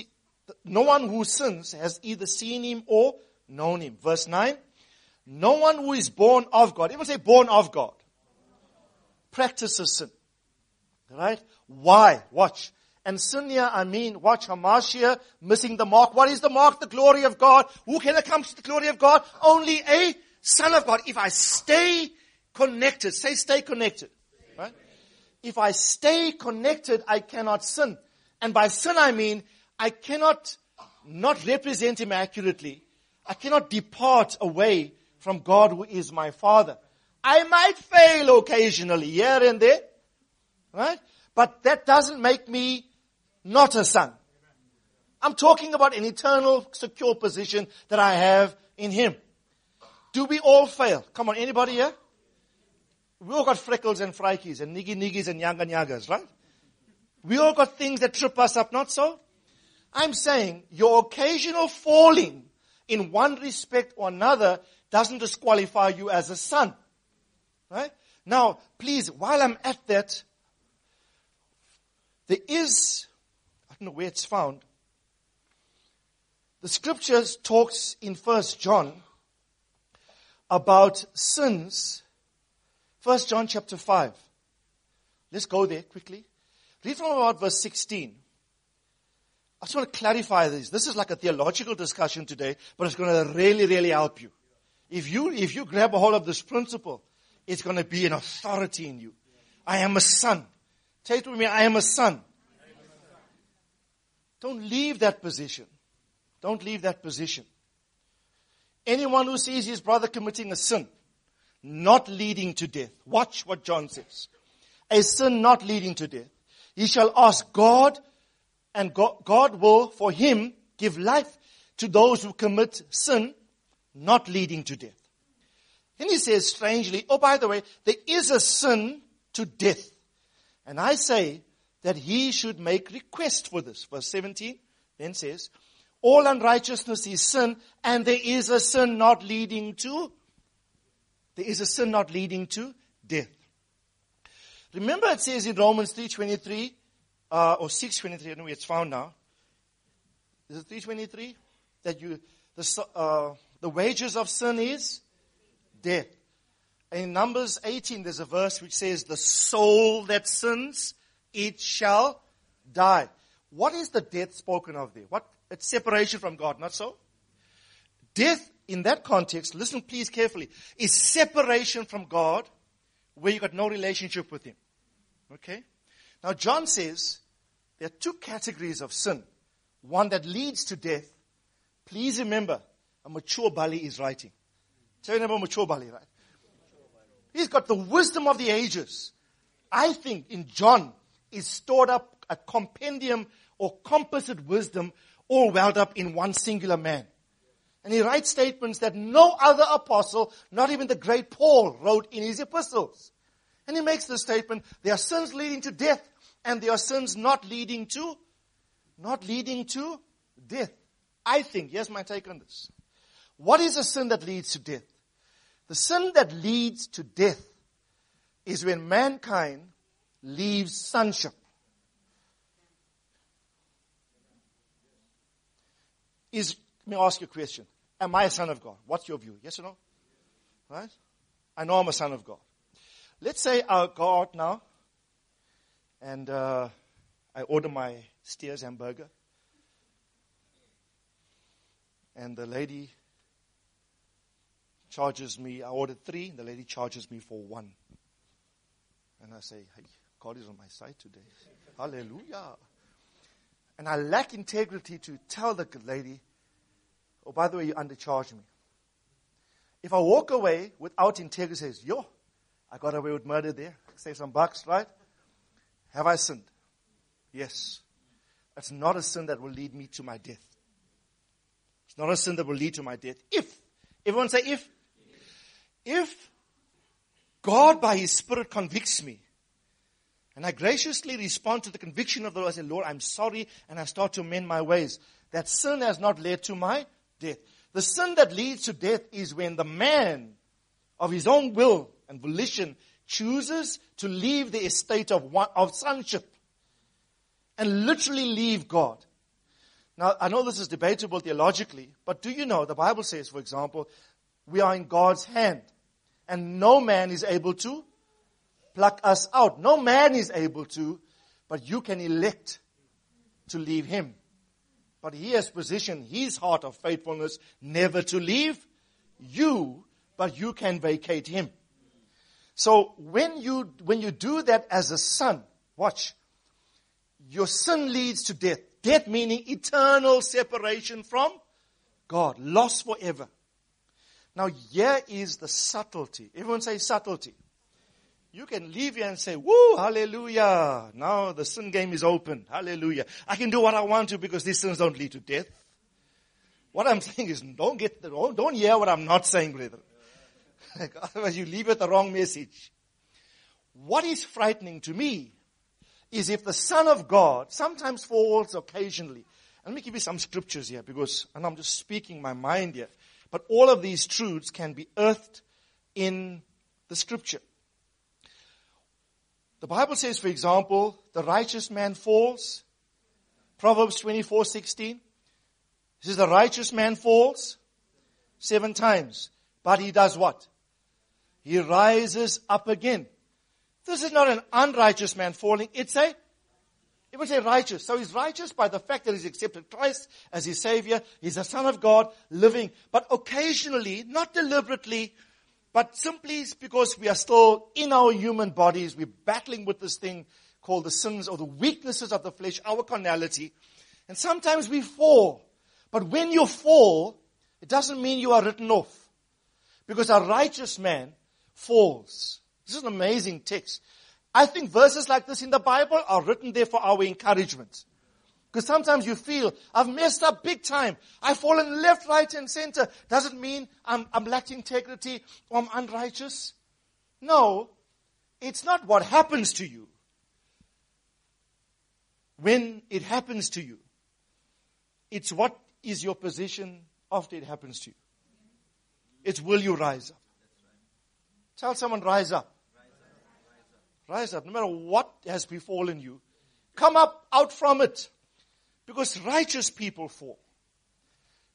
no one who sins has either seen him or known him. Verse 9. No one who is born of God, even say born of God, practices sin. Right? Why? Watch. And sin here, I mean, watch Hamartia missing the mark. What is the mark? The glory of God. Who can accomplish the glory of God? Only a son of God. If I stay connected, say stay connected. Right? If I stay connected, I cannot sin. And by sin I mean, I cannot not represent him accurately. I cannot depart away from God who is my father. I might fail occasionally here and there. Right? But that doesn't make me not a son. I'm talking about an eternal, secure position that I have in Him. Do we all fail? Come on, anybody here? We all got freckles and frikes and niggy niggies and yaga yagas, right? We all got things that trip us up, not so? I'm saying your occasional falling in one respect or another doesn't disqualify you as a son. Right? Now, please, while I'm at that, there is, I don't know where it's found, the scriptures talks in First John about sins. First John chapter 5. Let's go there quickly. Read from about verse 16. I just want to clarify this. This is like a theological discussion today, but it's going to really, really help you. If you, if you grab a hold of this principle, it's going to be an authority in you. I am a son. Say it with me, I am a son. Don't leave that position. Don't leave that position. Anyone who sees his brother committing a sin, not leading to death, watch what John says. A sin not leading to death. He shall ask God, and God will, for him, give life to those who commit sin, not leading to death. And he says strangely, oh, by the way, there is a sin to death. And I say that he should make request for this. Verse 17 then says, all unrighteousness is sin, and there is a sin not leading to, there is a sin not leading to death. Remember it says in Romans 3.23, uh, or 6.23, I don't know where it's found now. Is it 3.23? That you, the, uh, the wages of sin is death. In Numbers 18, there's a verse which says, the soul that sins, it shall die. What is the death spoken of there? What it's separation from God, not so? Death in that context, listen please carefully, is separation from God where you got no relationship with Him. Okay? Now John says there are two categories of sin. One that leads to death. Please remember, a mature Bali is writing. Tell you about mature Bali, right? He's got the wisdom of the ages. I think in John is stored up a compendium or composite wisdom all welled up in one singular man. And he writes statements that no other apostle, not even the great Paul, wrote in his epistles. And he makes the statement, there are sins leading to death, and there are sins not leading to, not leading to death. I think, here's my take on this. What is a sin that leads to death? The sin that leads to death is when mankind leaves sonship. is, let me ask you a question. Am I a son of God? What's your view? Yes or no? Right? I know I'm a son of God. Let's say I go out now and uh, I order my Steers hamburger. And the lady charges me, I ordered three, the lady charges me for one. And I say, hey, God is on my side today. Hallelujah. And I lack integrity to tell the lady, oh, by the way, you undercharged me. If I walk away without integrity, says, yo, I got away with murder there. Save some bucks, right? Have I sinned? Yes. That's not a sin that will lead me to my death. It's not a sin that will lead to my death. If, everyone say if, if God by His Spirit convicts me and I graciously respond to the conviction of the Lord. I say, Lord, I'm sorry, and I start to mend my ways. That sin has not led to my death. The sin that leads to death is when the man of his own will and volition chooses to leave the estate of, one, of sonship and literally leave God. Now, I know this is debatable theologically, but do you know the Bible says, for example, we are in God's hand and no man is able to pluck us out. No man is able to, but you can elect to leave him. But he has positioned his heart of faithfulness never to leave you, but you can vacate him. So when you, when you do that as a son, watch, your sin leads to death. Death meaning eternal separation from God, lost forever. Now here is the subtlety. Everyone say subtlety. You can leave here and say, woo, hallelujah. Now the sin game is open. Hallelujah. I can do what I want to because these sins don't lead to death. What I'm [LAUGHS] saying is don't get, don't, don't hear what I'm not saying, brother. [LAUGHS] Otherwise you leave it the wrong message. What is frightening to me is if the Son of God sometimes falls occasionally. Let me give you some scriptures here because, and I'm just speaking my mind here, but all of these truths can be earthed in the scripture. The Bible says, for example, the righteous man falls. Proverbs 24, 16. It says the righteous man falls seven times, but he does what? He rises up again. This is not an unrighteous man falling. It's a, it would say righteous. So he's righteous by the fact that he's accepted Christ as his savior. He's a son of God living. But occasionally, not deliberately, but simply because we are still in our human bodies, we're battling with this thing called the sins or the weaknesses of the flesh, our carnality. And sometimes we fall. But when you fall, it doesn't mean you are written off. Because a righteous man falls. This is an amazing text. I think verses like this in the Bible are written there for our encouragement. Because sometimes you feel, I've messed up big time. I've fallen left, right, and center. Doesn't mean I'm, I'm lacking integrity or I'm unrighteous. No, it's not what happens to you. When it happens to you, it's what is your position after it happens to you. It's will you rise up? Tell someone, rise up. Rise up. No matter what has befallen you, come up out from it. Because righteous people fall.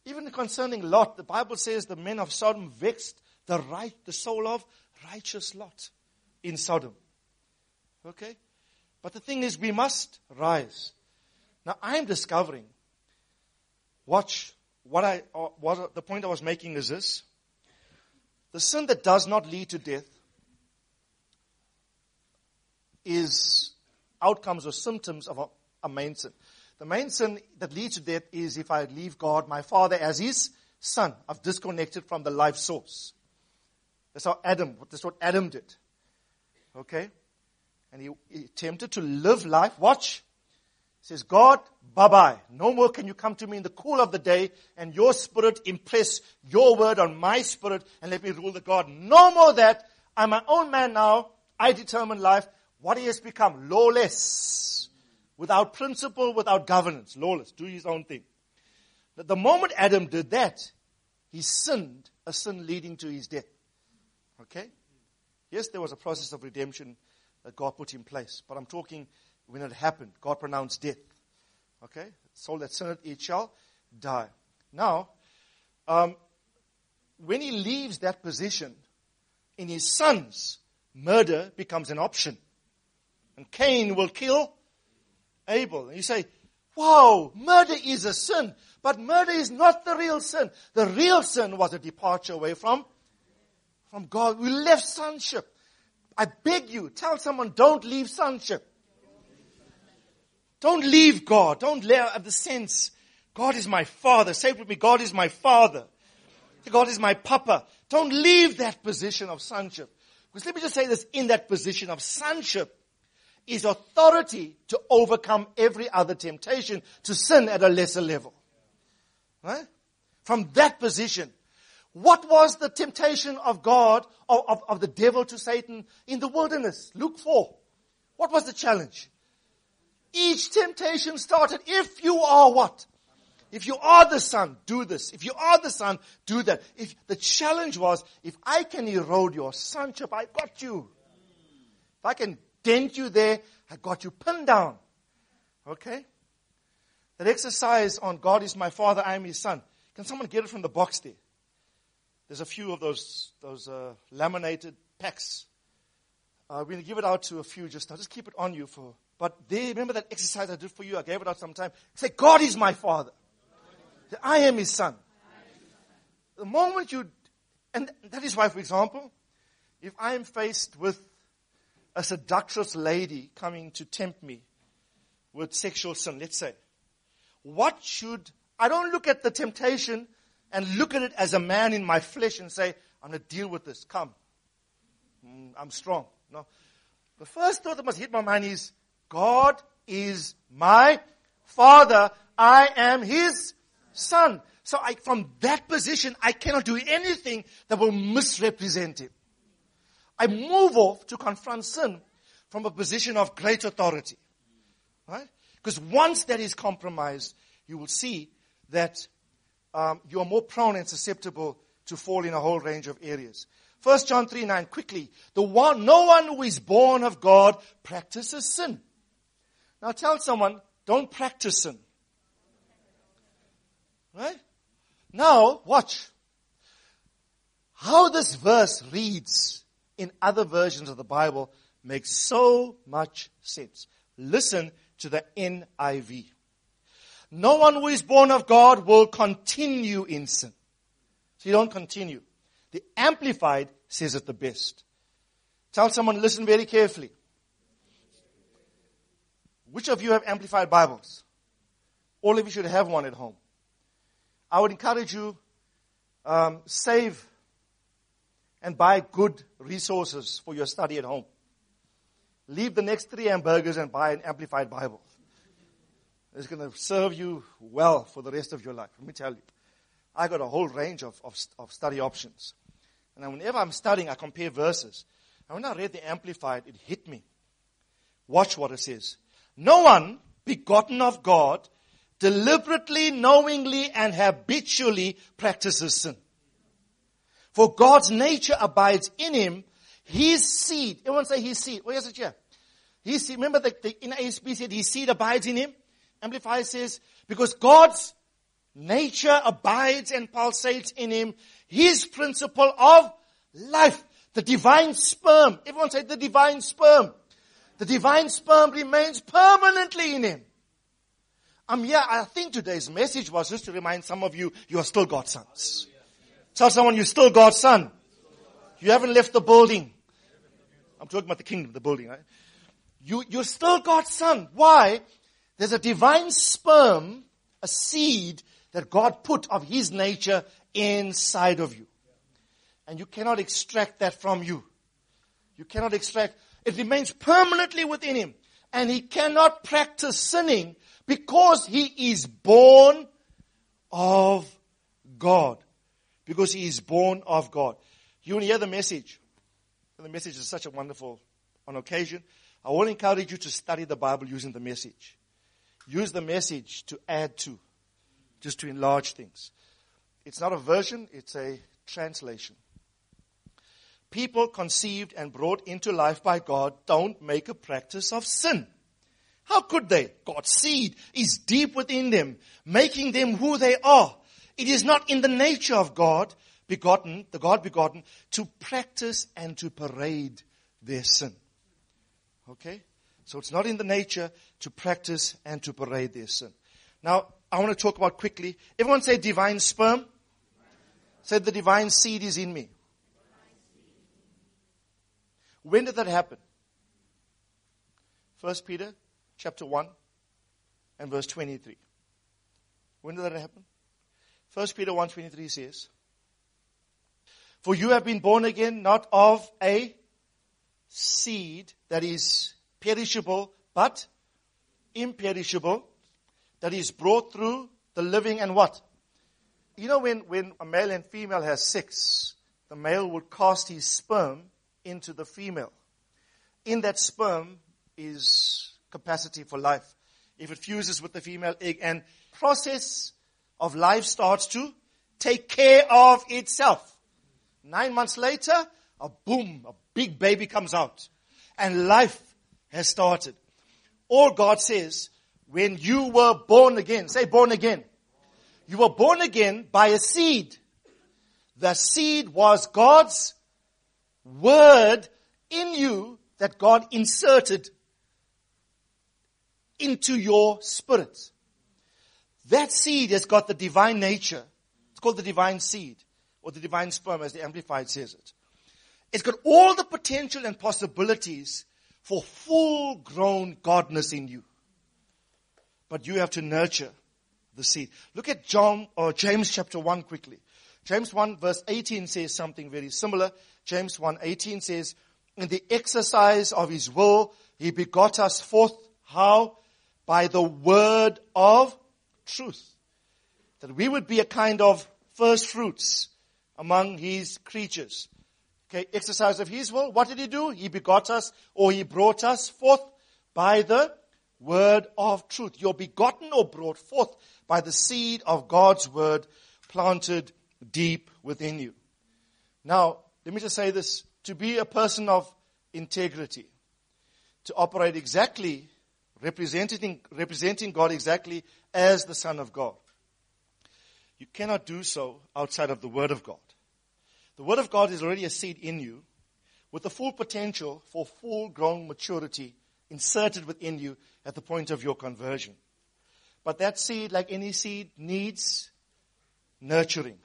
Even concerning Lot, the Bible says the men of Sodom vexed the right, the soul of righteous Lot in Sodom. Okay? But the thing is, we must rise. Now, I'm discovering, watch, what I, uh, what the point I was making is this. The sin that does not lead to death is outcomes or symptoms of a, a main sin. The main sin that leads to death is if I leave God, my Father, as His Son. I've disconnected from the life source. That's how Adam, that's what Adam did. Okay? And he, he attempted to live life. Watch. He says, God, bye bye. No more can you come to me in the cool of the day and your spirit impress your word on my spirit and let me rule the garden. No more that. I'm my own man now. I determine life. What he has become, lawless. Without principle, without governance. Lawless. Do his own thing. But the moment Adam did that, he sinned a sin leading to his death. Okay? Yes, there was a process of redemption that God put in place. But I'm talking when it happened. God pronounced death. Okay? Soul that sinned, it shall die. Now, um, when he leaves that position, in his sons, murder becomes an option. And Cain will kill Abel. And you say, wow, murder is a sin. But murder is not the real sin. The real sin was a departure away from, from God. We left sonship. I beg you, tell someone, don't leave sonship. Don't leave God. Don't have the sense, God is my father. Say it with me, God is my father. God is my papa. Don't leave that position of sonship. Because let me just say this, in that position of sonship is authority to overcome every other temptation to sin at a lesser level. Right? From that position, what was the temptation of God, of, of, the devil to Satan in the wilderness? Luke 4. What was the challenge? Each temptation started, if you are what? If you are the son, do this. If you are the son, do that. If the challenge was, if I can erode your sonship, I got you. If I can dent you there, I got you pinned down. Okay? That exercise on God is my father, I am his son. Can someone get it from the box there? There's a few of those, those uh, laminated packs. Uh, we're going to give it out to a few just now. Just keep it on you for. But they remember that exercise I did for you. I gave it out sometime. Say, God is my father. I am his son. The moment you, and that is why, for example, if I am faced with a seductress lady coming to tempt me with sexual sin, let's say, what should, I don't look at the temptation and look at it as a man in my flesh and say, I'm going to deal with this. Come. Mm, I'm strong. No. The first thought that must hit my mind is, God is my Father. I am His Son. So I, from that position, I cannot do anything that will misrepresent him. I move off to confront sin from a position of great authority. Right? Because once that is compromised, you will see that um, you are more prone and susceptible to fall in a whole range of areas. 1 John 3 9, quickly. The one, no one who is born of God practices sin. Now tell someone, don't practice sin. Right? Now, watch. How this verse reads in other versions of the Bible makes so much sense. Listen to the NIV. No one who is born of God will continue in sin. So you don't continue. The Amplified says it the best. Tell someone, listen very carefully. Which of you have Amplified Bibles? All of you should have one at home. I would encourage you, um, save and buy good resources for your study at home. Leave the next three hamburgers and buy an Amplified Bible. It's going to serve you well for the rest of your life. Let me tell you. I got a whole range of, of, of study options. And whenever I'm studying, I compare verses. And when I read the Amplified, it hit me. Watch what it says. No one begotten of God deliberately, knowingly, and habitually practices sin. For God's nature abides in him. His seed, everyone say his seed. Where is it here? His seed, remember the, the NASB said his seed abides in him? Amplifier says, because God's nature abides and pulsates in him, his principle of life, the divine sperm. Everyone say the divine sperm. The divine sperm remains permanently in him. Um, yeah, I think today's message was just to remind some of you, you are still God's sons. Tell someone you're still God's son. You haven't left the building. I'm talking about the kingdom, the building, right? You, you're still God's son. Why? There's a divine sperm, a seed that God put of His nature inside of you. And you cannot extract that from you. You cannot extract, it remains permanently within Him. And He cannot practice sinning because he is born of God. Because he is born of God. You will hear the message. The message is such a wonderful, on occasion. I want to encourage you to study the Bible using the message. Use the message to add to, just to enlarge things. It's not a version, it's a translation. People conceived and brought into life by God don't make a practice of sin. How could they? God's seed is deep within them, making them who they are. It is not in the nature of God begotten, the God begotten, to practice and to parade their sin. Okay? So it's not in the nature to practice and to parade their sin. Now, I want to talk about quickly. Everyone say divine sperm. Say the divine seed is in me. When did that happen? First Peter chapter 1 and verse 23. When did that happen? 1 Peter 1.23 says, For you have been born again not of a seed that is perishable, but imperishable, that is brought through the living and what? You know when, when a male and female has sex, the male would cast his sperm into the female. In that sperm is capacity for life. If it fuses with the female egg and process of life starts to take care of itself. Nine months later, a boom, a big baby comes out and life has started. Or God says, when you were born again, say born again. You were born again by a seed. The seed was God's word in you that God inserted into your spirit. That seed has got the divine nature. It's called the divine seed or the divine sperm as the Amplified says it. It's got all the potential and possibilities for full grown godness in you. But you have to nurture the seed. Look at John or James chapter 1 quickly. James 1 verse 18 says something very similar. James 1 18 says, In the exercise of his will, he begot us forth. How? by the word of truth. That we would be a kind of first fruits among his creatures. Okay, exercise of his will. What did he do? He begot us or he brought us forth by the word of truth. You're begotten or brought forth by the seed of God's word planted deep within you. Now, let me just say this. To be a person of integrity, to operate exactly, representing, representing God exactly as the Son of God, you cannot do so outside of the Word of God. The Word of God is already a seed in you with the full potential for full grown maturity inserted within you at the point of your conversion. But that seed, like any seed, needs nurturing,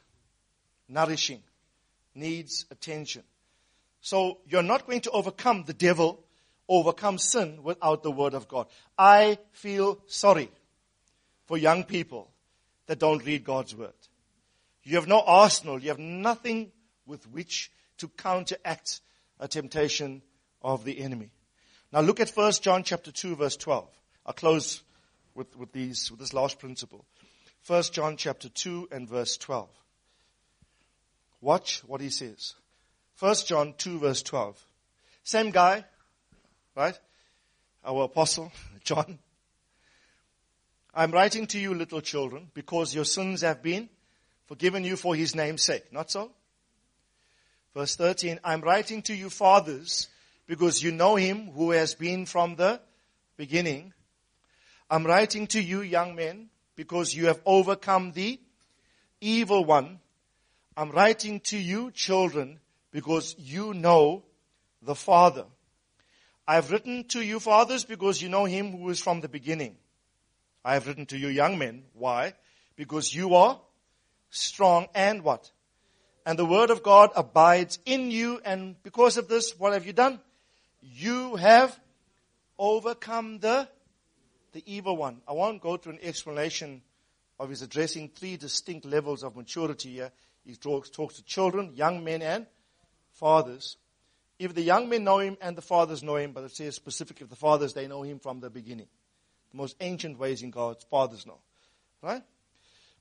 nourishing, needs attention. So you're not going to overcome the devil, overcome sin without the word of God. I feel sorry for young people that don't read God's word. You have no arsenal. You have nothing with which to counteract a temptation of the enemy. Now look at 1 John chapter 2 verse 12. I'll close with, with these, with this last principle. 1 John chapter 2 and verse 12. Watch what he says. 1 John 2 verse 12. Same guy, right? Our apostle, [LAUGHS] John. I'm writing to you, little children, because your sins have been forgiven you for his name's sake. Not so? Verse 13, I'm writing to you, fathers, because you know him who has been from the beginning. I'm writing to you, young men, because you have overcome the evil one. I'm writing to you, children, because you know the Father. I've written to you, fathers, because you know him who is from the beginning. I have written to you, young men. Why? Because you are strong and what? And the word of God abides in you. And because of this, what have you done? You have overcome the, the evil one. I won't go through an explanation of his addressing three distinct levels of maturity here. He talks, talks to children, young men, and fathers. If the young men know him and the fathers know him, but it says specifically the fathers, they know him from the beginning. The most ancient ways in God's fathers know. Right?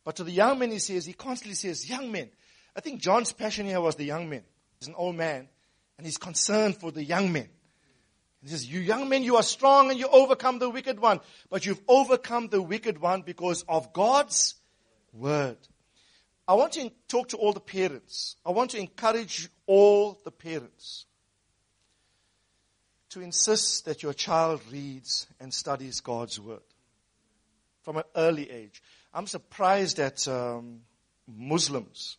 But to the young men, he says, he constantly says, young men. I think John's passion here was the young men. He's an old man, and he's concerned for the young men. He says, you young men, you are strong and you overcome the wicked one. But you've overcome the wicked one because of God's word. I want to talk to all the parents. I want to encourage all the parents to insist that your child reads and studies God's word from an early age. I'm surprised that um, Muslims,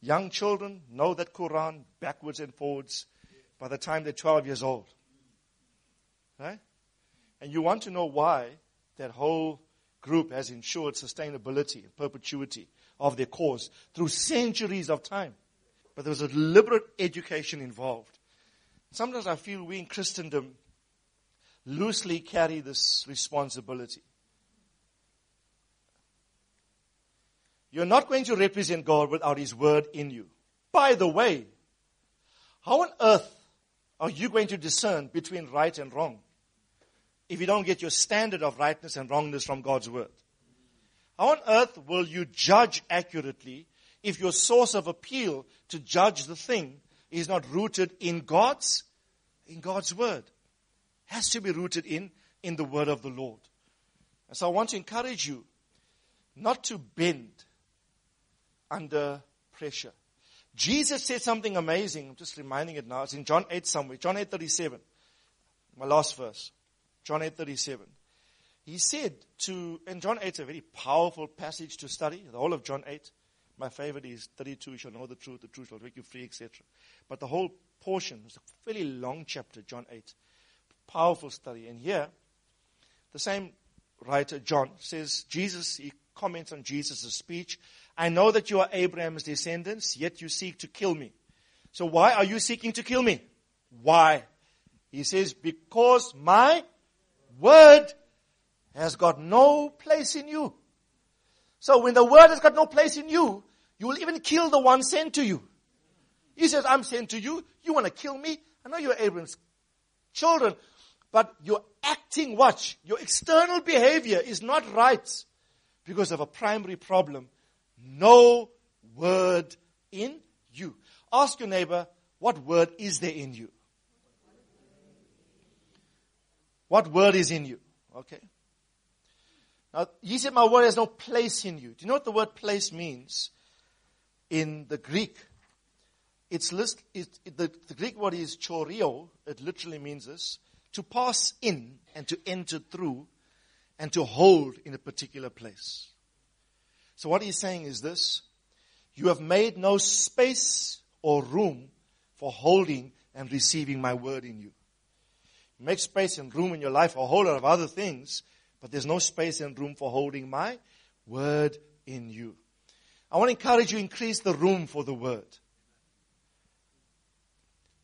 young children, know that Quran backwards and forwards by the time they're 12 years old. Right? And you want to know why that whole group has ensured sustainability and perpetuity of their cause through centuries of time. But there was a deliberate education involved. Sometimes I feel we in Christendom loosely carry this responsibility. You're not going to represent God without His Word in you. By the way, how on earth are you going to discern between right and wrong if you don't get your standard of rightness and wrongness from God's Word? How on earth will you judge accurately if your source of appeal to judge the thing is not rooted in God's, in God's Word? Has to be rooted in, in the Word of the Lord. And so I want to encourage you not to bend under pressure. Jesus said something amazing. I'm just reminding it now. It's in John 8 somewhere. John 8 37. My last verse. John 8 37. He said to, and John 8 is a very powerful passage to study, the whole of John 8. My favorite is 32, you shall know the truth, the truth shall make you free, etc. But the whole portion is a fairly long chapter, John 8. Powerful study. And here, the same writer, John, says, Jesus, he comments on Jesus' speech. I know that you are Abraham's descendants, yet you seek to kill me. So why are you seeking to kill me? Why? He says, because my word has got no place in you. So when the word has got no place in you, you will even kill the one sent to you. He says, I'm sent to you. You want to kill me? I know you're Abraham's children, but you're acting, watch, your external behavior is not right because of a primary problem. No word in you. Ask your neighbor, what word is there in you? What word is in you? Okay. Now, he said, my word has no place in you. Do you know what the word place means? In the Greek, it's list, it, it, the, the Greek word is choreo. It literally means this. To pass in and to enter through and to hold in a particular place. So what he's saying is this. You have made no space or room for holding and receiving my word in you. Make space and room in your life for a whole lot of other things, but there's no space and room for holding my word in you. I want to encourage you increase the room for the word.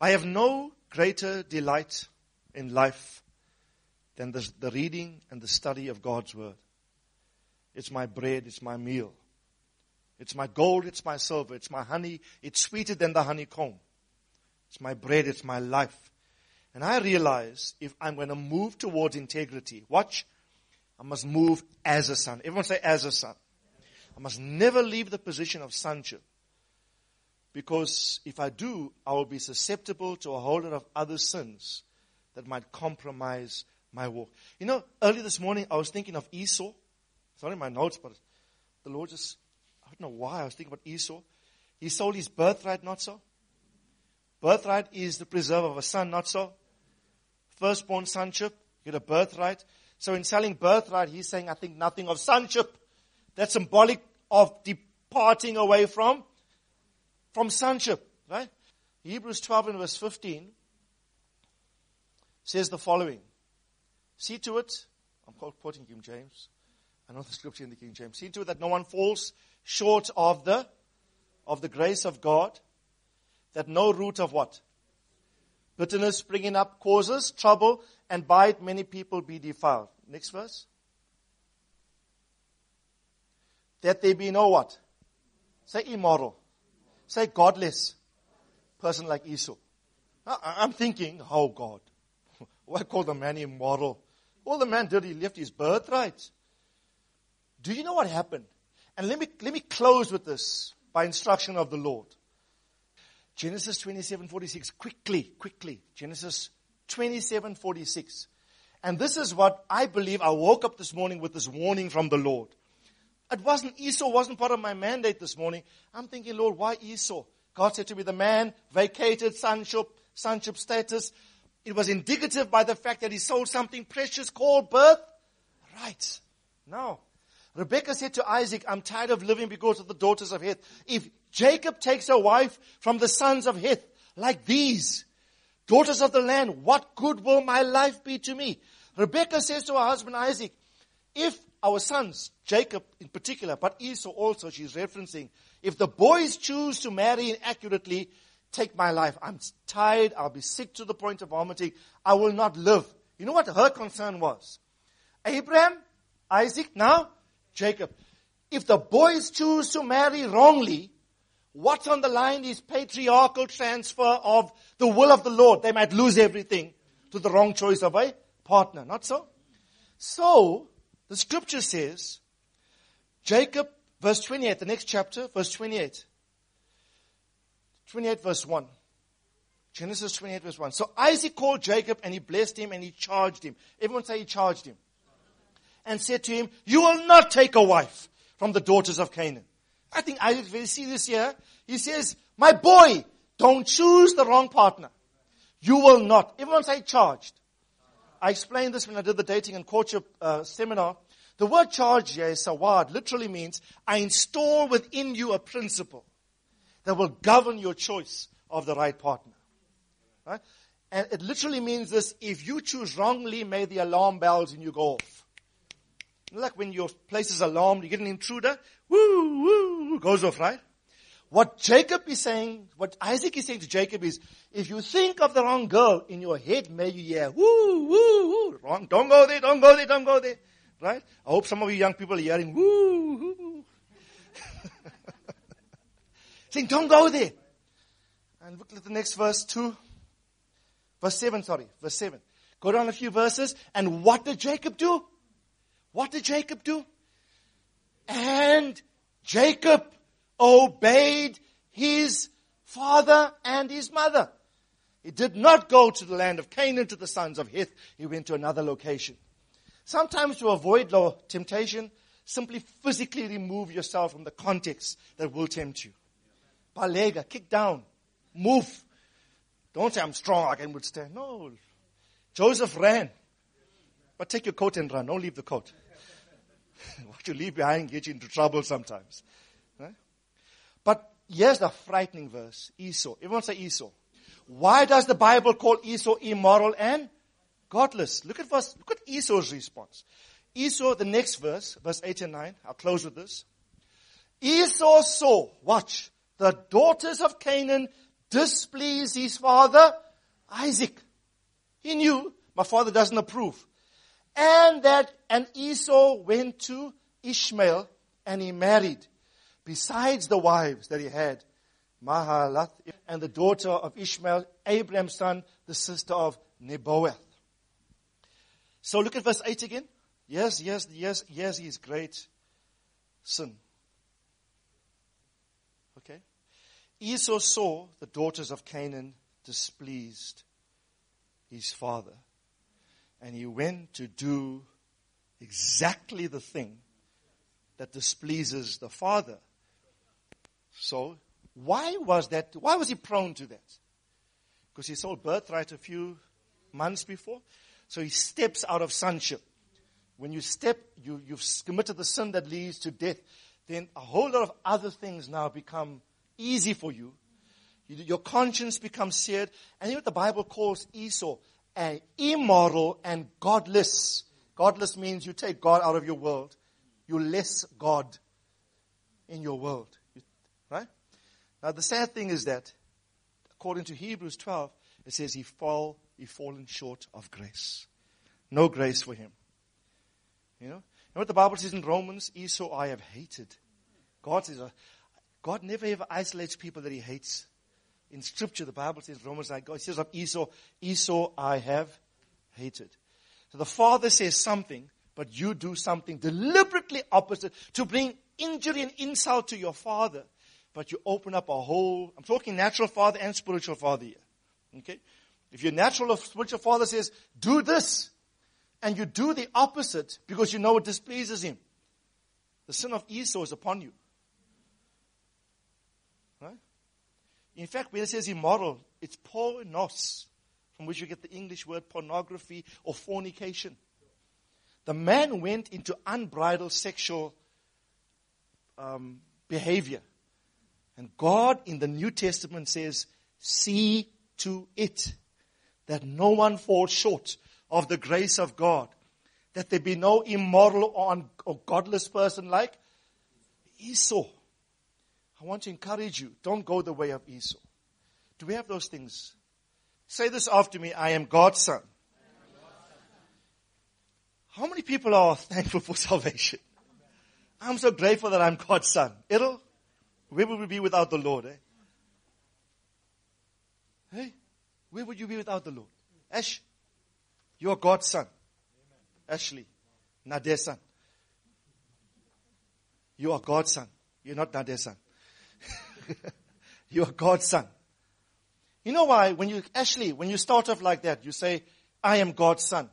I have no greater delight in life than the, the reading and the study of God's word. It's my bread, it's my meal. It's my gold, it's my silver, it's my honey, it's sweeter than the honeycomb. It's my bread, it's my life. And I realize if I'm going to move towards integrity, watch, I must move as a son. Everyone say as a son. I must never leave the position of sonship. Because if I do, I will be susceptible to a whole lot of other sins that might compromise my walk. You know, early this morning I was thinking of Esau. In my notes, but the Lord just I don't know why I was thinking about Esau. He sold his birthright, not so. Birthright is the preserve of a son, not so. Firstborn sonship, you get a birthright. So in selling birthright, he's saying, I think nothing of sonship. That's symbolic of departing away from, from sonship, right? Hebrews 12 and verse 15 says the following. See to it, I'm quoting King James. I know the scripture in the King James. See to it that no one falls short of the of the grace of God, that no root of what? Bitterness springing up causes trouble, and by it many people be defiled. Next verse. That they be no what? Say immoral. Say godless. Person like Esau. I'm thinking, oh God, [LAUGHS] why call the man immoral? All the man did, he left his birthright. Do you know what happened? And let me, let me close with this by instruction of the Lord. Genesis 27, 46. Quickly, quickly. Genesis 27, 46. And this is what I believe I woke up this morning with this warning from the Lord. It wasn't Esau, wasn't part of my mandate this morning. I'm thinking, Lord, why Esau? God said to me, the man vacated sonship, sonship status. It was indicative by the fact that he sold something precious called birth. Right. Now, Rebecca said to Isaac, I'm tired of living because of the daughters of Heth. If Jacob takes a wife from the sons of Heth, like these, daughters of the land, what good will my life be to me? Rebecca says to her husband Isaac, if our sons, Jacob in particular, but Esau also, she's referencing, if the boys choose to marry inaccurately, take my life. I'm tired. I'll be sick to the point of vomiting. I will not live. You know what her concern was? Abraham, Isaac, now Jacob. If the boys choose to marry wrongly, what's on the line is patriarchal transfer of the will of the Lord. They might lose everything to the wrong choice of a partner. Not so? So, the scripture says, Jacob, verse 28, the next chapter, verse 28. 28 verse 1. Genesis 28 verse 1. So Isaac called Jacob and he blessed him and he charged him. Everyone say he charged him and said to him, you will not take a wife from the daughters of Canaan. I think Isaac very serious here. He says, my boy, don't choose the wrong partner. You will not. Everyone say charged. I explained this when I did the dating and courtship uh, seminar. The word charge here is sawad, literally means I install within you a principle that will govern your choice of the right partner. Right? And it literally means this, if you choose wrongly, may the alarm bells in you go off. Like when your place is alarmed, you get an intruder, woo, woo, goes off, right? What Jacob is saying, what Isaac is saying to Jacob is, if you think of the wrong girl in your head, may you hear, woo, woo, woo, wrong, don't go there, don't go there, don't go there, right? I hope some of you young people are hearing, woo, woo. [LAUGHS] saying, don't go there. And look at the next verse, 2. Verse 7, sorry, verse 7. Go down a few verses, and what did Jacob do? What did Jacob do? And Jacob obeyed his father and his mother. He did not go to the land of Canaan to the sons of Heth. He went to another location. Sometimes to avoid temptation, simply physically remove yourself from the context that will tempt you. Balega, kick down, move. Don't say I'm strong, I can withstand. No. Joseph ran. But take your coat and run. Don't leave the coat. What you leave behind gets you into trouble sometimes. Right? But here's the frightening verse. Esau. Everyone say Esau. Why does the Bible call Esau immoral and godless? Look at verse, look at Esau's response. Esau, the next verse, verse 8 and 9, I'll close with this. Esau saw, watch, the daughters of Canaan displease his father, Isaac. He knew my father doesn't approve. And that, and Esau went to Ishmael and he married. Besides the wives that he had, Mahalath and the daughter of Ishmael, Abraham's son, the sister of Nebaioth. So look at verse 8 again. Yes, yes, yes, yes, his great sin. Okay? Esau saw the daughters of Canaan displeased his father. And he went to do exactly the thing that displeases the father. So why was that? Why was he prone to that? Because he sold birthright a few months before. So he steps out of sonship. When you step, you, you've committed the sin that leads to death. Then a whole lot of other things now become easy for you. you your conscience becomes seared. And you know what the Bible calls Esau? An immoral and godless. Godless means you take God out of your world. You less God in your world. Right? Now, the sad thing is that, according to Hebrews 12, it says he fall, he fallen short of grace. No grace for him. You know? You know what the Bible says in Romans? Esau I have hated. God says, God never ever isolates people that he hates. In scripture, the Bible says, Romans 9, God says of Esau, Esau I have hated. So the father says something, but you do something deliberately opposite to bring injury and insult to your father but you open up a whole, I'm talking natural father and spiritual father here. Okay? If your natural or spiritual father says, do this, and you do the opposite because you know it displeases him, the sin of Esau is upon you. Right? In fact, when it says immoral, it's pornos, from which you get the English word pornography or fornication. The man went into unbridled sexual um, behavior. And God in the New Testament says, see to it that no one falls short of the grace of God. That there be no immoral or, or godless person like Esau. I want to encourage you. Don't go the way of Esau. Do we have those things? Say this after me. I am God's son. How many people are [LAUGHS] thankful for salvation? I'm so grateful that I'm God's son. It'll where would we be without the Lord, eh? Hey, where would you be without the Lord? Ash, you are God's son. Ashley, Nade's son. You are God's son. You're not Nade's son. [LAUGHS] you are God's son. You know why? When you, Ashley, when you start off like that, you say, I am God's son.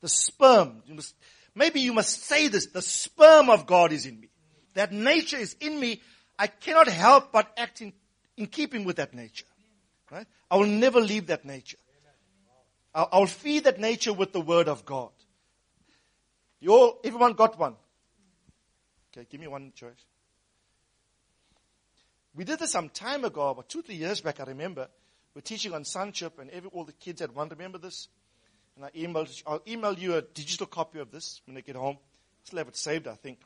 The sperm, you must, maybe you must say this, the sperm of God is in me. That nature is in me I cannot help but act in, in keeping with that nature. Right? I will never leave that nature. I'll, feed that nature with the word of God. You all, everyone got one. Okay, give me one choice. We did this some time ago, about two, three years back, I remember. We're teaching on sonship and every, all the kids had one. Remember this? And I emailed, I'll email you a digital copy of this when I get home. Still have it saved, I think.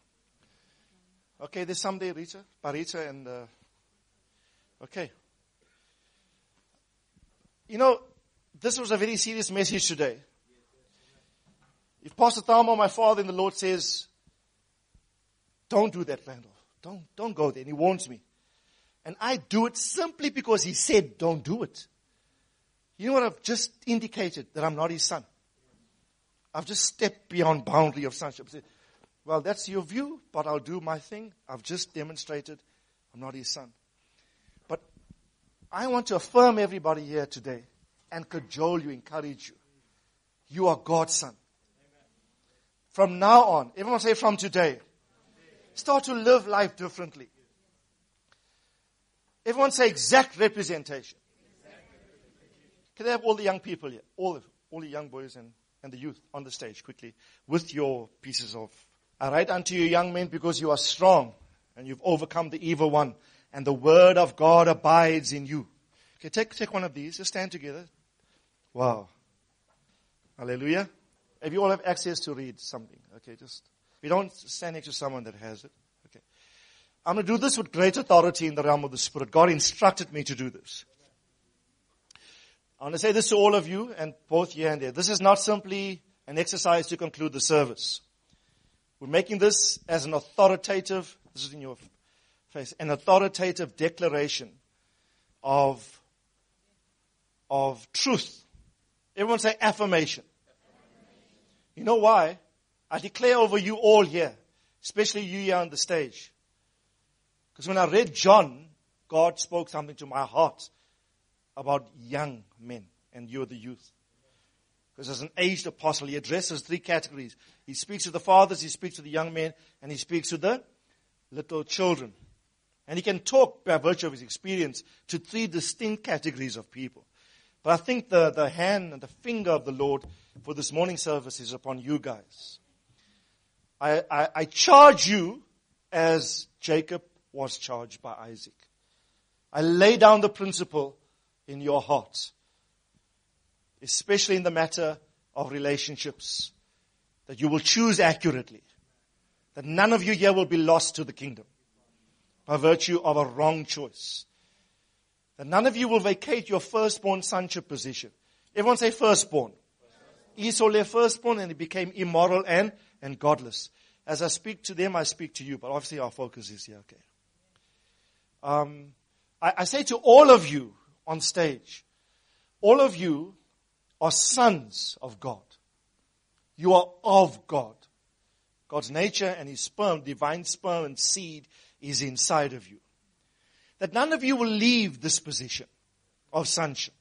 Okay, there's some someday, Rita, Parita, and uh, okay. You know, this was a very serious message today. If Pastor Tamo, my father in the Lord, says, "Don't do that, Randall. Don't don't go there," and he warns me, and I do it simply because he said, "Don't do it." You know what I've just indicated that I'm not his son. I've just stepped beyond boundary of sonship. well, that's your view, but I'll do my thing. I've just demonstrated I'm not his son. But I want to affirm everybody here today and cajole you, encourage you. You are God's son. From now on, everyone say from today, start to live life differently. Everyone say exact representation. Can I have all the young people here? All, of, all the young boys and, and the youth on the stage quickly with your pieces of. I write unto you, young men, because you are strong and you've overcome the evil one and the word of God abides in you. Okay, take, take one of these. Just stand together. Wow. Hallelujah. If you all have access to read something, okay, just, we don't stand next to someone that has it. Okay. I'm going to do this with great authority in the realm of the Spirit. God instructed me to do this. I want to say this to all of you and both here and there. This is not simply an exercise to conclude the service. We're making this as an authoritative, this is in your face, an authoritative declaration of, of truth. Everyone say affirmation. You know why? I declare over you all here, especially you here on the stage. Because when I read John, God spoke something to my heart about young men, and you're the youth. Because as an aged apostle, he addresses three categories. He speaks to the fathers, he speaks to the young men, and he speaks to the little children. And he can talk by virtue of his experience to three distinct categories of people. But I think the, the hand and the finger of the Lord for this morning service is upon you guys. I, I, I charge you as Jacob was charged by Isaac. I lay down the principle in your heart, especially in the matter of relationships, that you will choose accurately, that none of you here will be lost to the kingdom by virtue of a wrong choice. That none of you will vacate your firstborn sonship position. Everyone say firstborn. Esau left firstborn and he became immoral and, and godless. As I speak to them, I speak to you, but obviously our focus is here, okay. Um, I, I say to all of you on stage, all of you are sons of God. You are of God. God's nature and his sperm, divine sperm and seed is inside of you. That none of you will leave this position of sonship.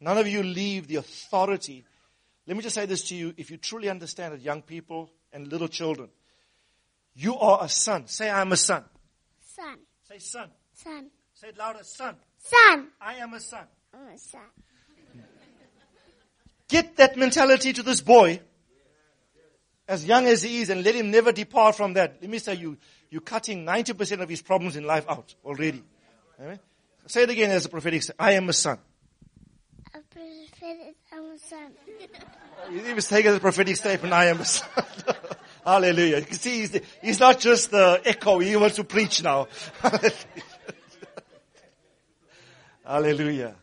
None of you leave the authority. Let me just say this to you. If you truly understand it, young people and little children, you are a son. Say, I'm a son. Son. Say, son. Son. Say it louder, son. Son. I am a son. I'm a son. Get that mentality to this boy as young as he is and let him never depart from that. Let me say you, you're cutting 90% of his problems in life out already. Amen? Say it again as a prophetic I am a son. A prophet, I'm a son. He was taking as a prophetic statement, I am a son. [LAUGHS] Hallelujah. You can see he's, the, he's not just the echo, he wants to preach now. [LAUGHS] Hallelujah.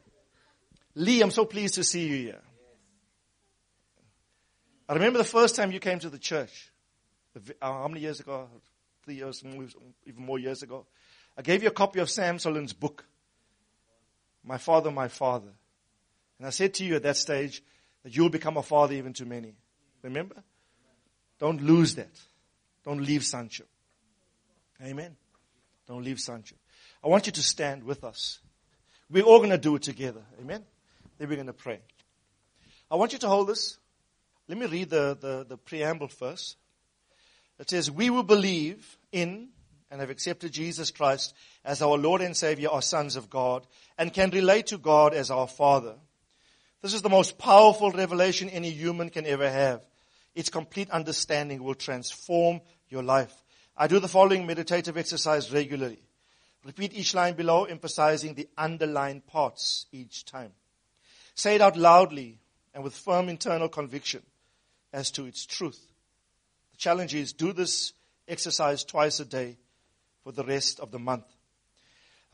Lee, I'm so pleased to see you here. I remember the first time you came to the church. Uh, how many years ago? Three years, even more years ago. I gave you a copy of Sam Soleyn's book, My Father, My Father. And I said to you at that stage that you'll become a father even to many. Remember? Don't lose that. Don't leave sonship. Amen. Don't leave sonship. I want you to stand with us. We're all going to do it together. Amen. Then we're going to pray. I want you to hold this. Let me read the, the, the preamble first. It says, We will believe in and have accepted Jesus Christ as our Lord and Savior are sons of God and can relate to God as our Father. This is the most powerful revelation any human can ever have. Its complete understanding will transform your life. I do the following meditative exercise regularly. Repeat each line below, emphasizing the underlined parts each time. Say it out loudly and with firm internal conviction as to its truth. The challenge is do this exercise twice a day for the rest of the month.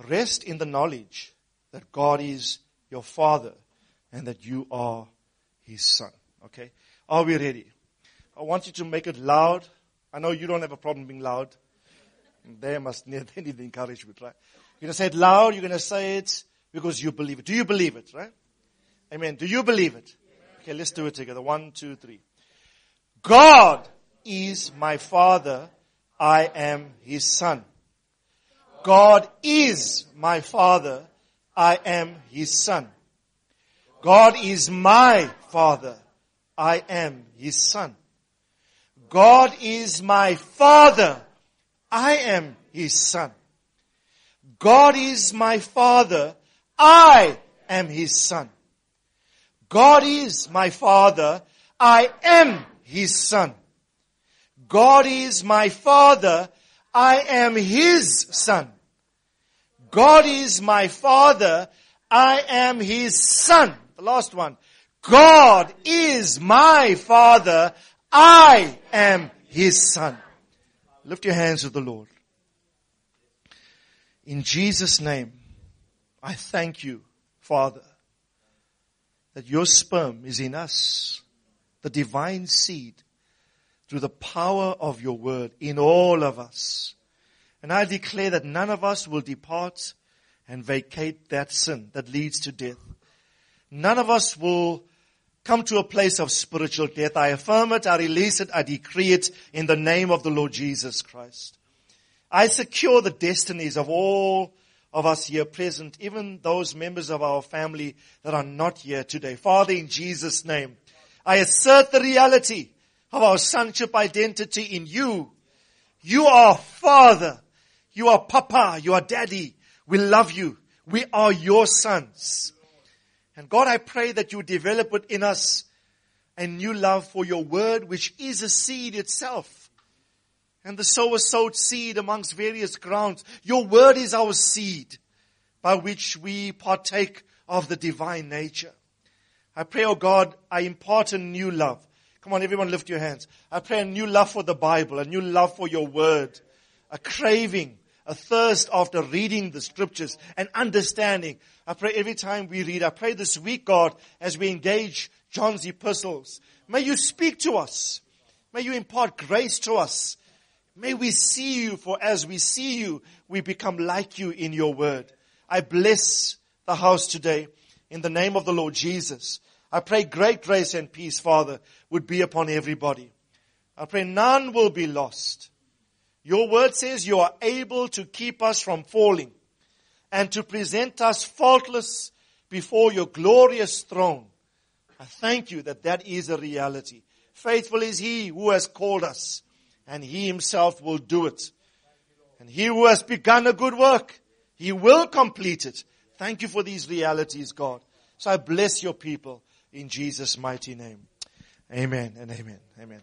Rest in the knowledge that God is your Father and that you are His Son. Okay? Are we ready? I want you to make it loud. I know you don't have a problem being loud. They must [LAUGHS] need, they need the encouragement, right? You're going to say it loud. You're going to say it because you believe it. Do you believe it, right? Amen. Do you believe it? Okay, let's do it together. One, two, three. God is my father. I am his son. God is my father. I am his son. God is my father. I am his son. God is my father. I am his son. God is my father. I am his son. God is my father. I am his son. God is my father. I am his son. God is my father. I am his son. The last one. God is my father. I am his son. Lift your hands to the Lord. In Jesus' name, I thank you, Father, that your sperm is in us, the divine seed, through the power of your word in all of us. And I declare that none of us will depart and vacate that sin that leads to death. None of us will come to a place of spiritual death. I affirm it, I release it, I decree it in the name of the Lord Jesus Christ. I secure the destinies of all of us here present, even those members of our family that are not here today. Father, in Jesus' name, I assert the reality of our sonship identity in you. You are Father. You are Papa. You are Daddy. We love you. We are your sons. And God, I pray that you develop within us a new love for your word, which is a seed itself. And the sower sowed seed amongst various grounds. Your word is our seed by which we partake of the divine nature. I pray, oh God, I impart a new love. Come on, everyone lift your hands. I pray a new love for the Bible, a new love for your word, a craving, a thirst after reading the scriptures and understanding I pray every time we read, I pray this week, God, as we engage John's epistles, may you speak to us. May you impart grace to us. May we see you, for as we see you, we become like you in your word. I bless the house today in the name of the Lord Jesus. I pray great grace and peace, Father, would be upon everybody. I pray none will be lost. Your word says you are able to keep us from falling and to present us faultless before your glorious throne. I thank you that that is a reality. Faithful is he who has called us and he himself will do it. And he who has begun a good work, he will complete it. Thank you for these realities, God. So I bless your people in Jesus' mighty name. Amen and amen. Amen.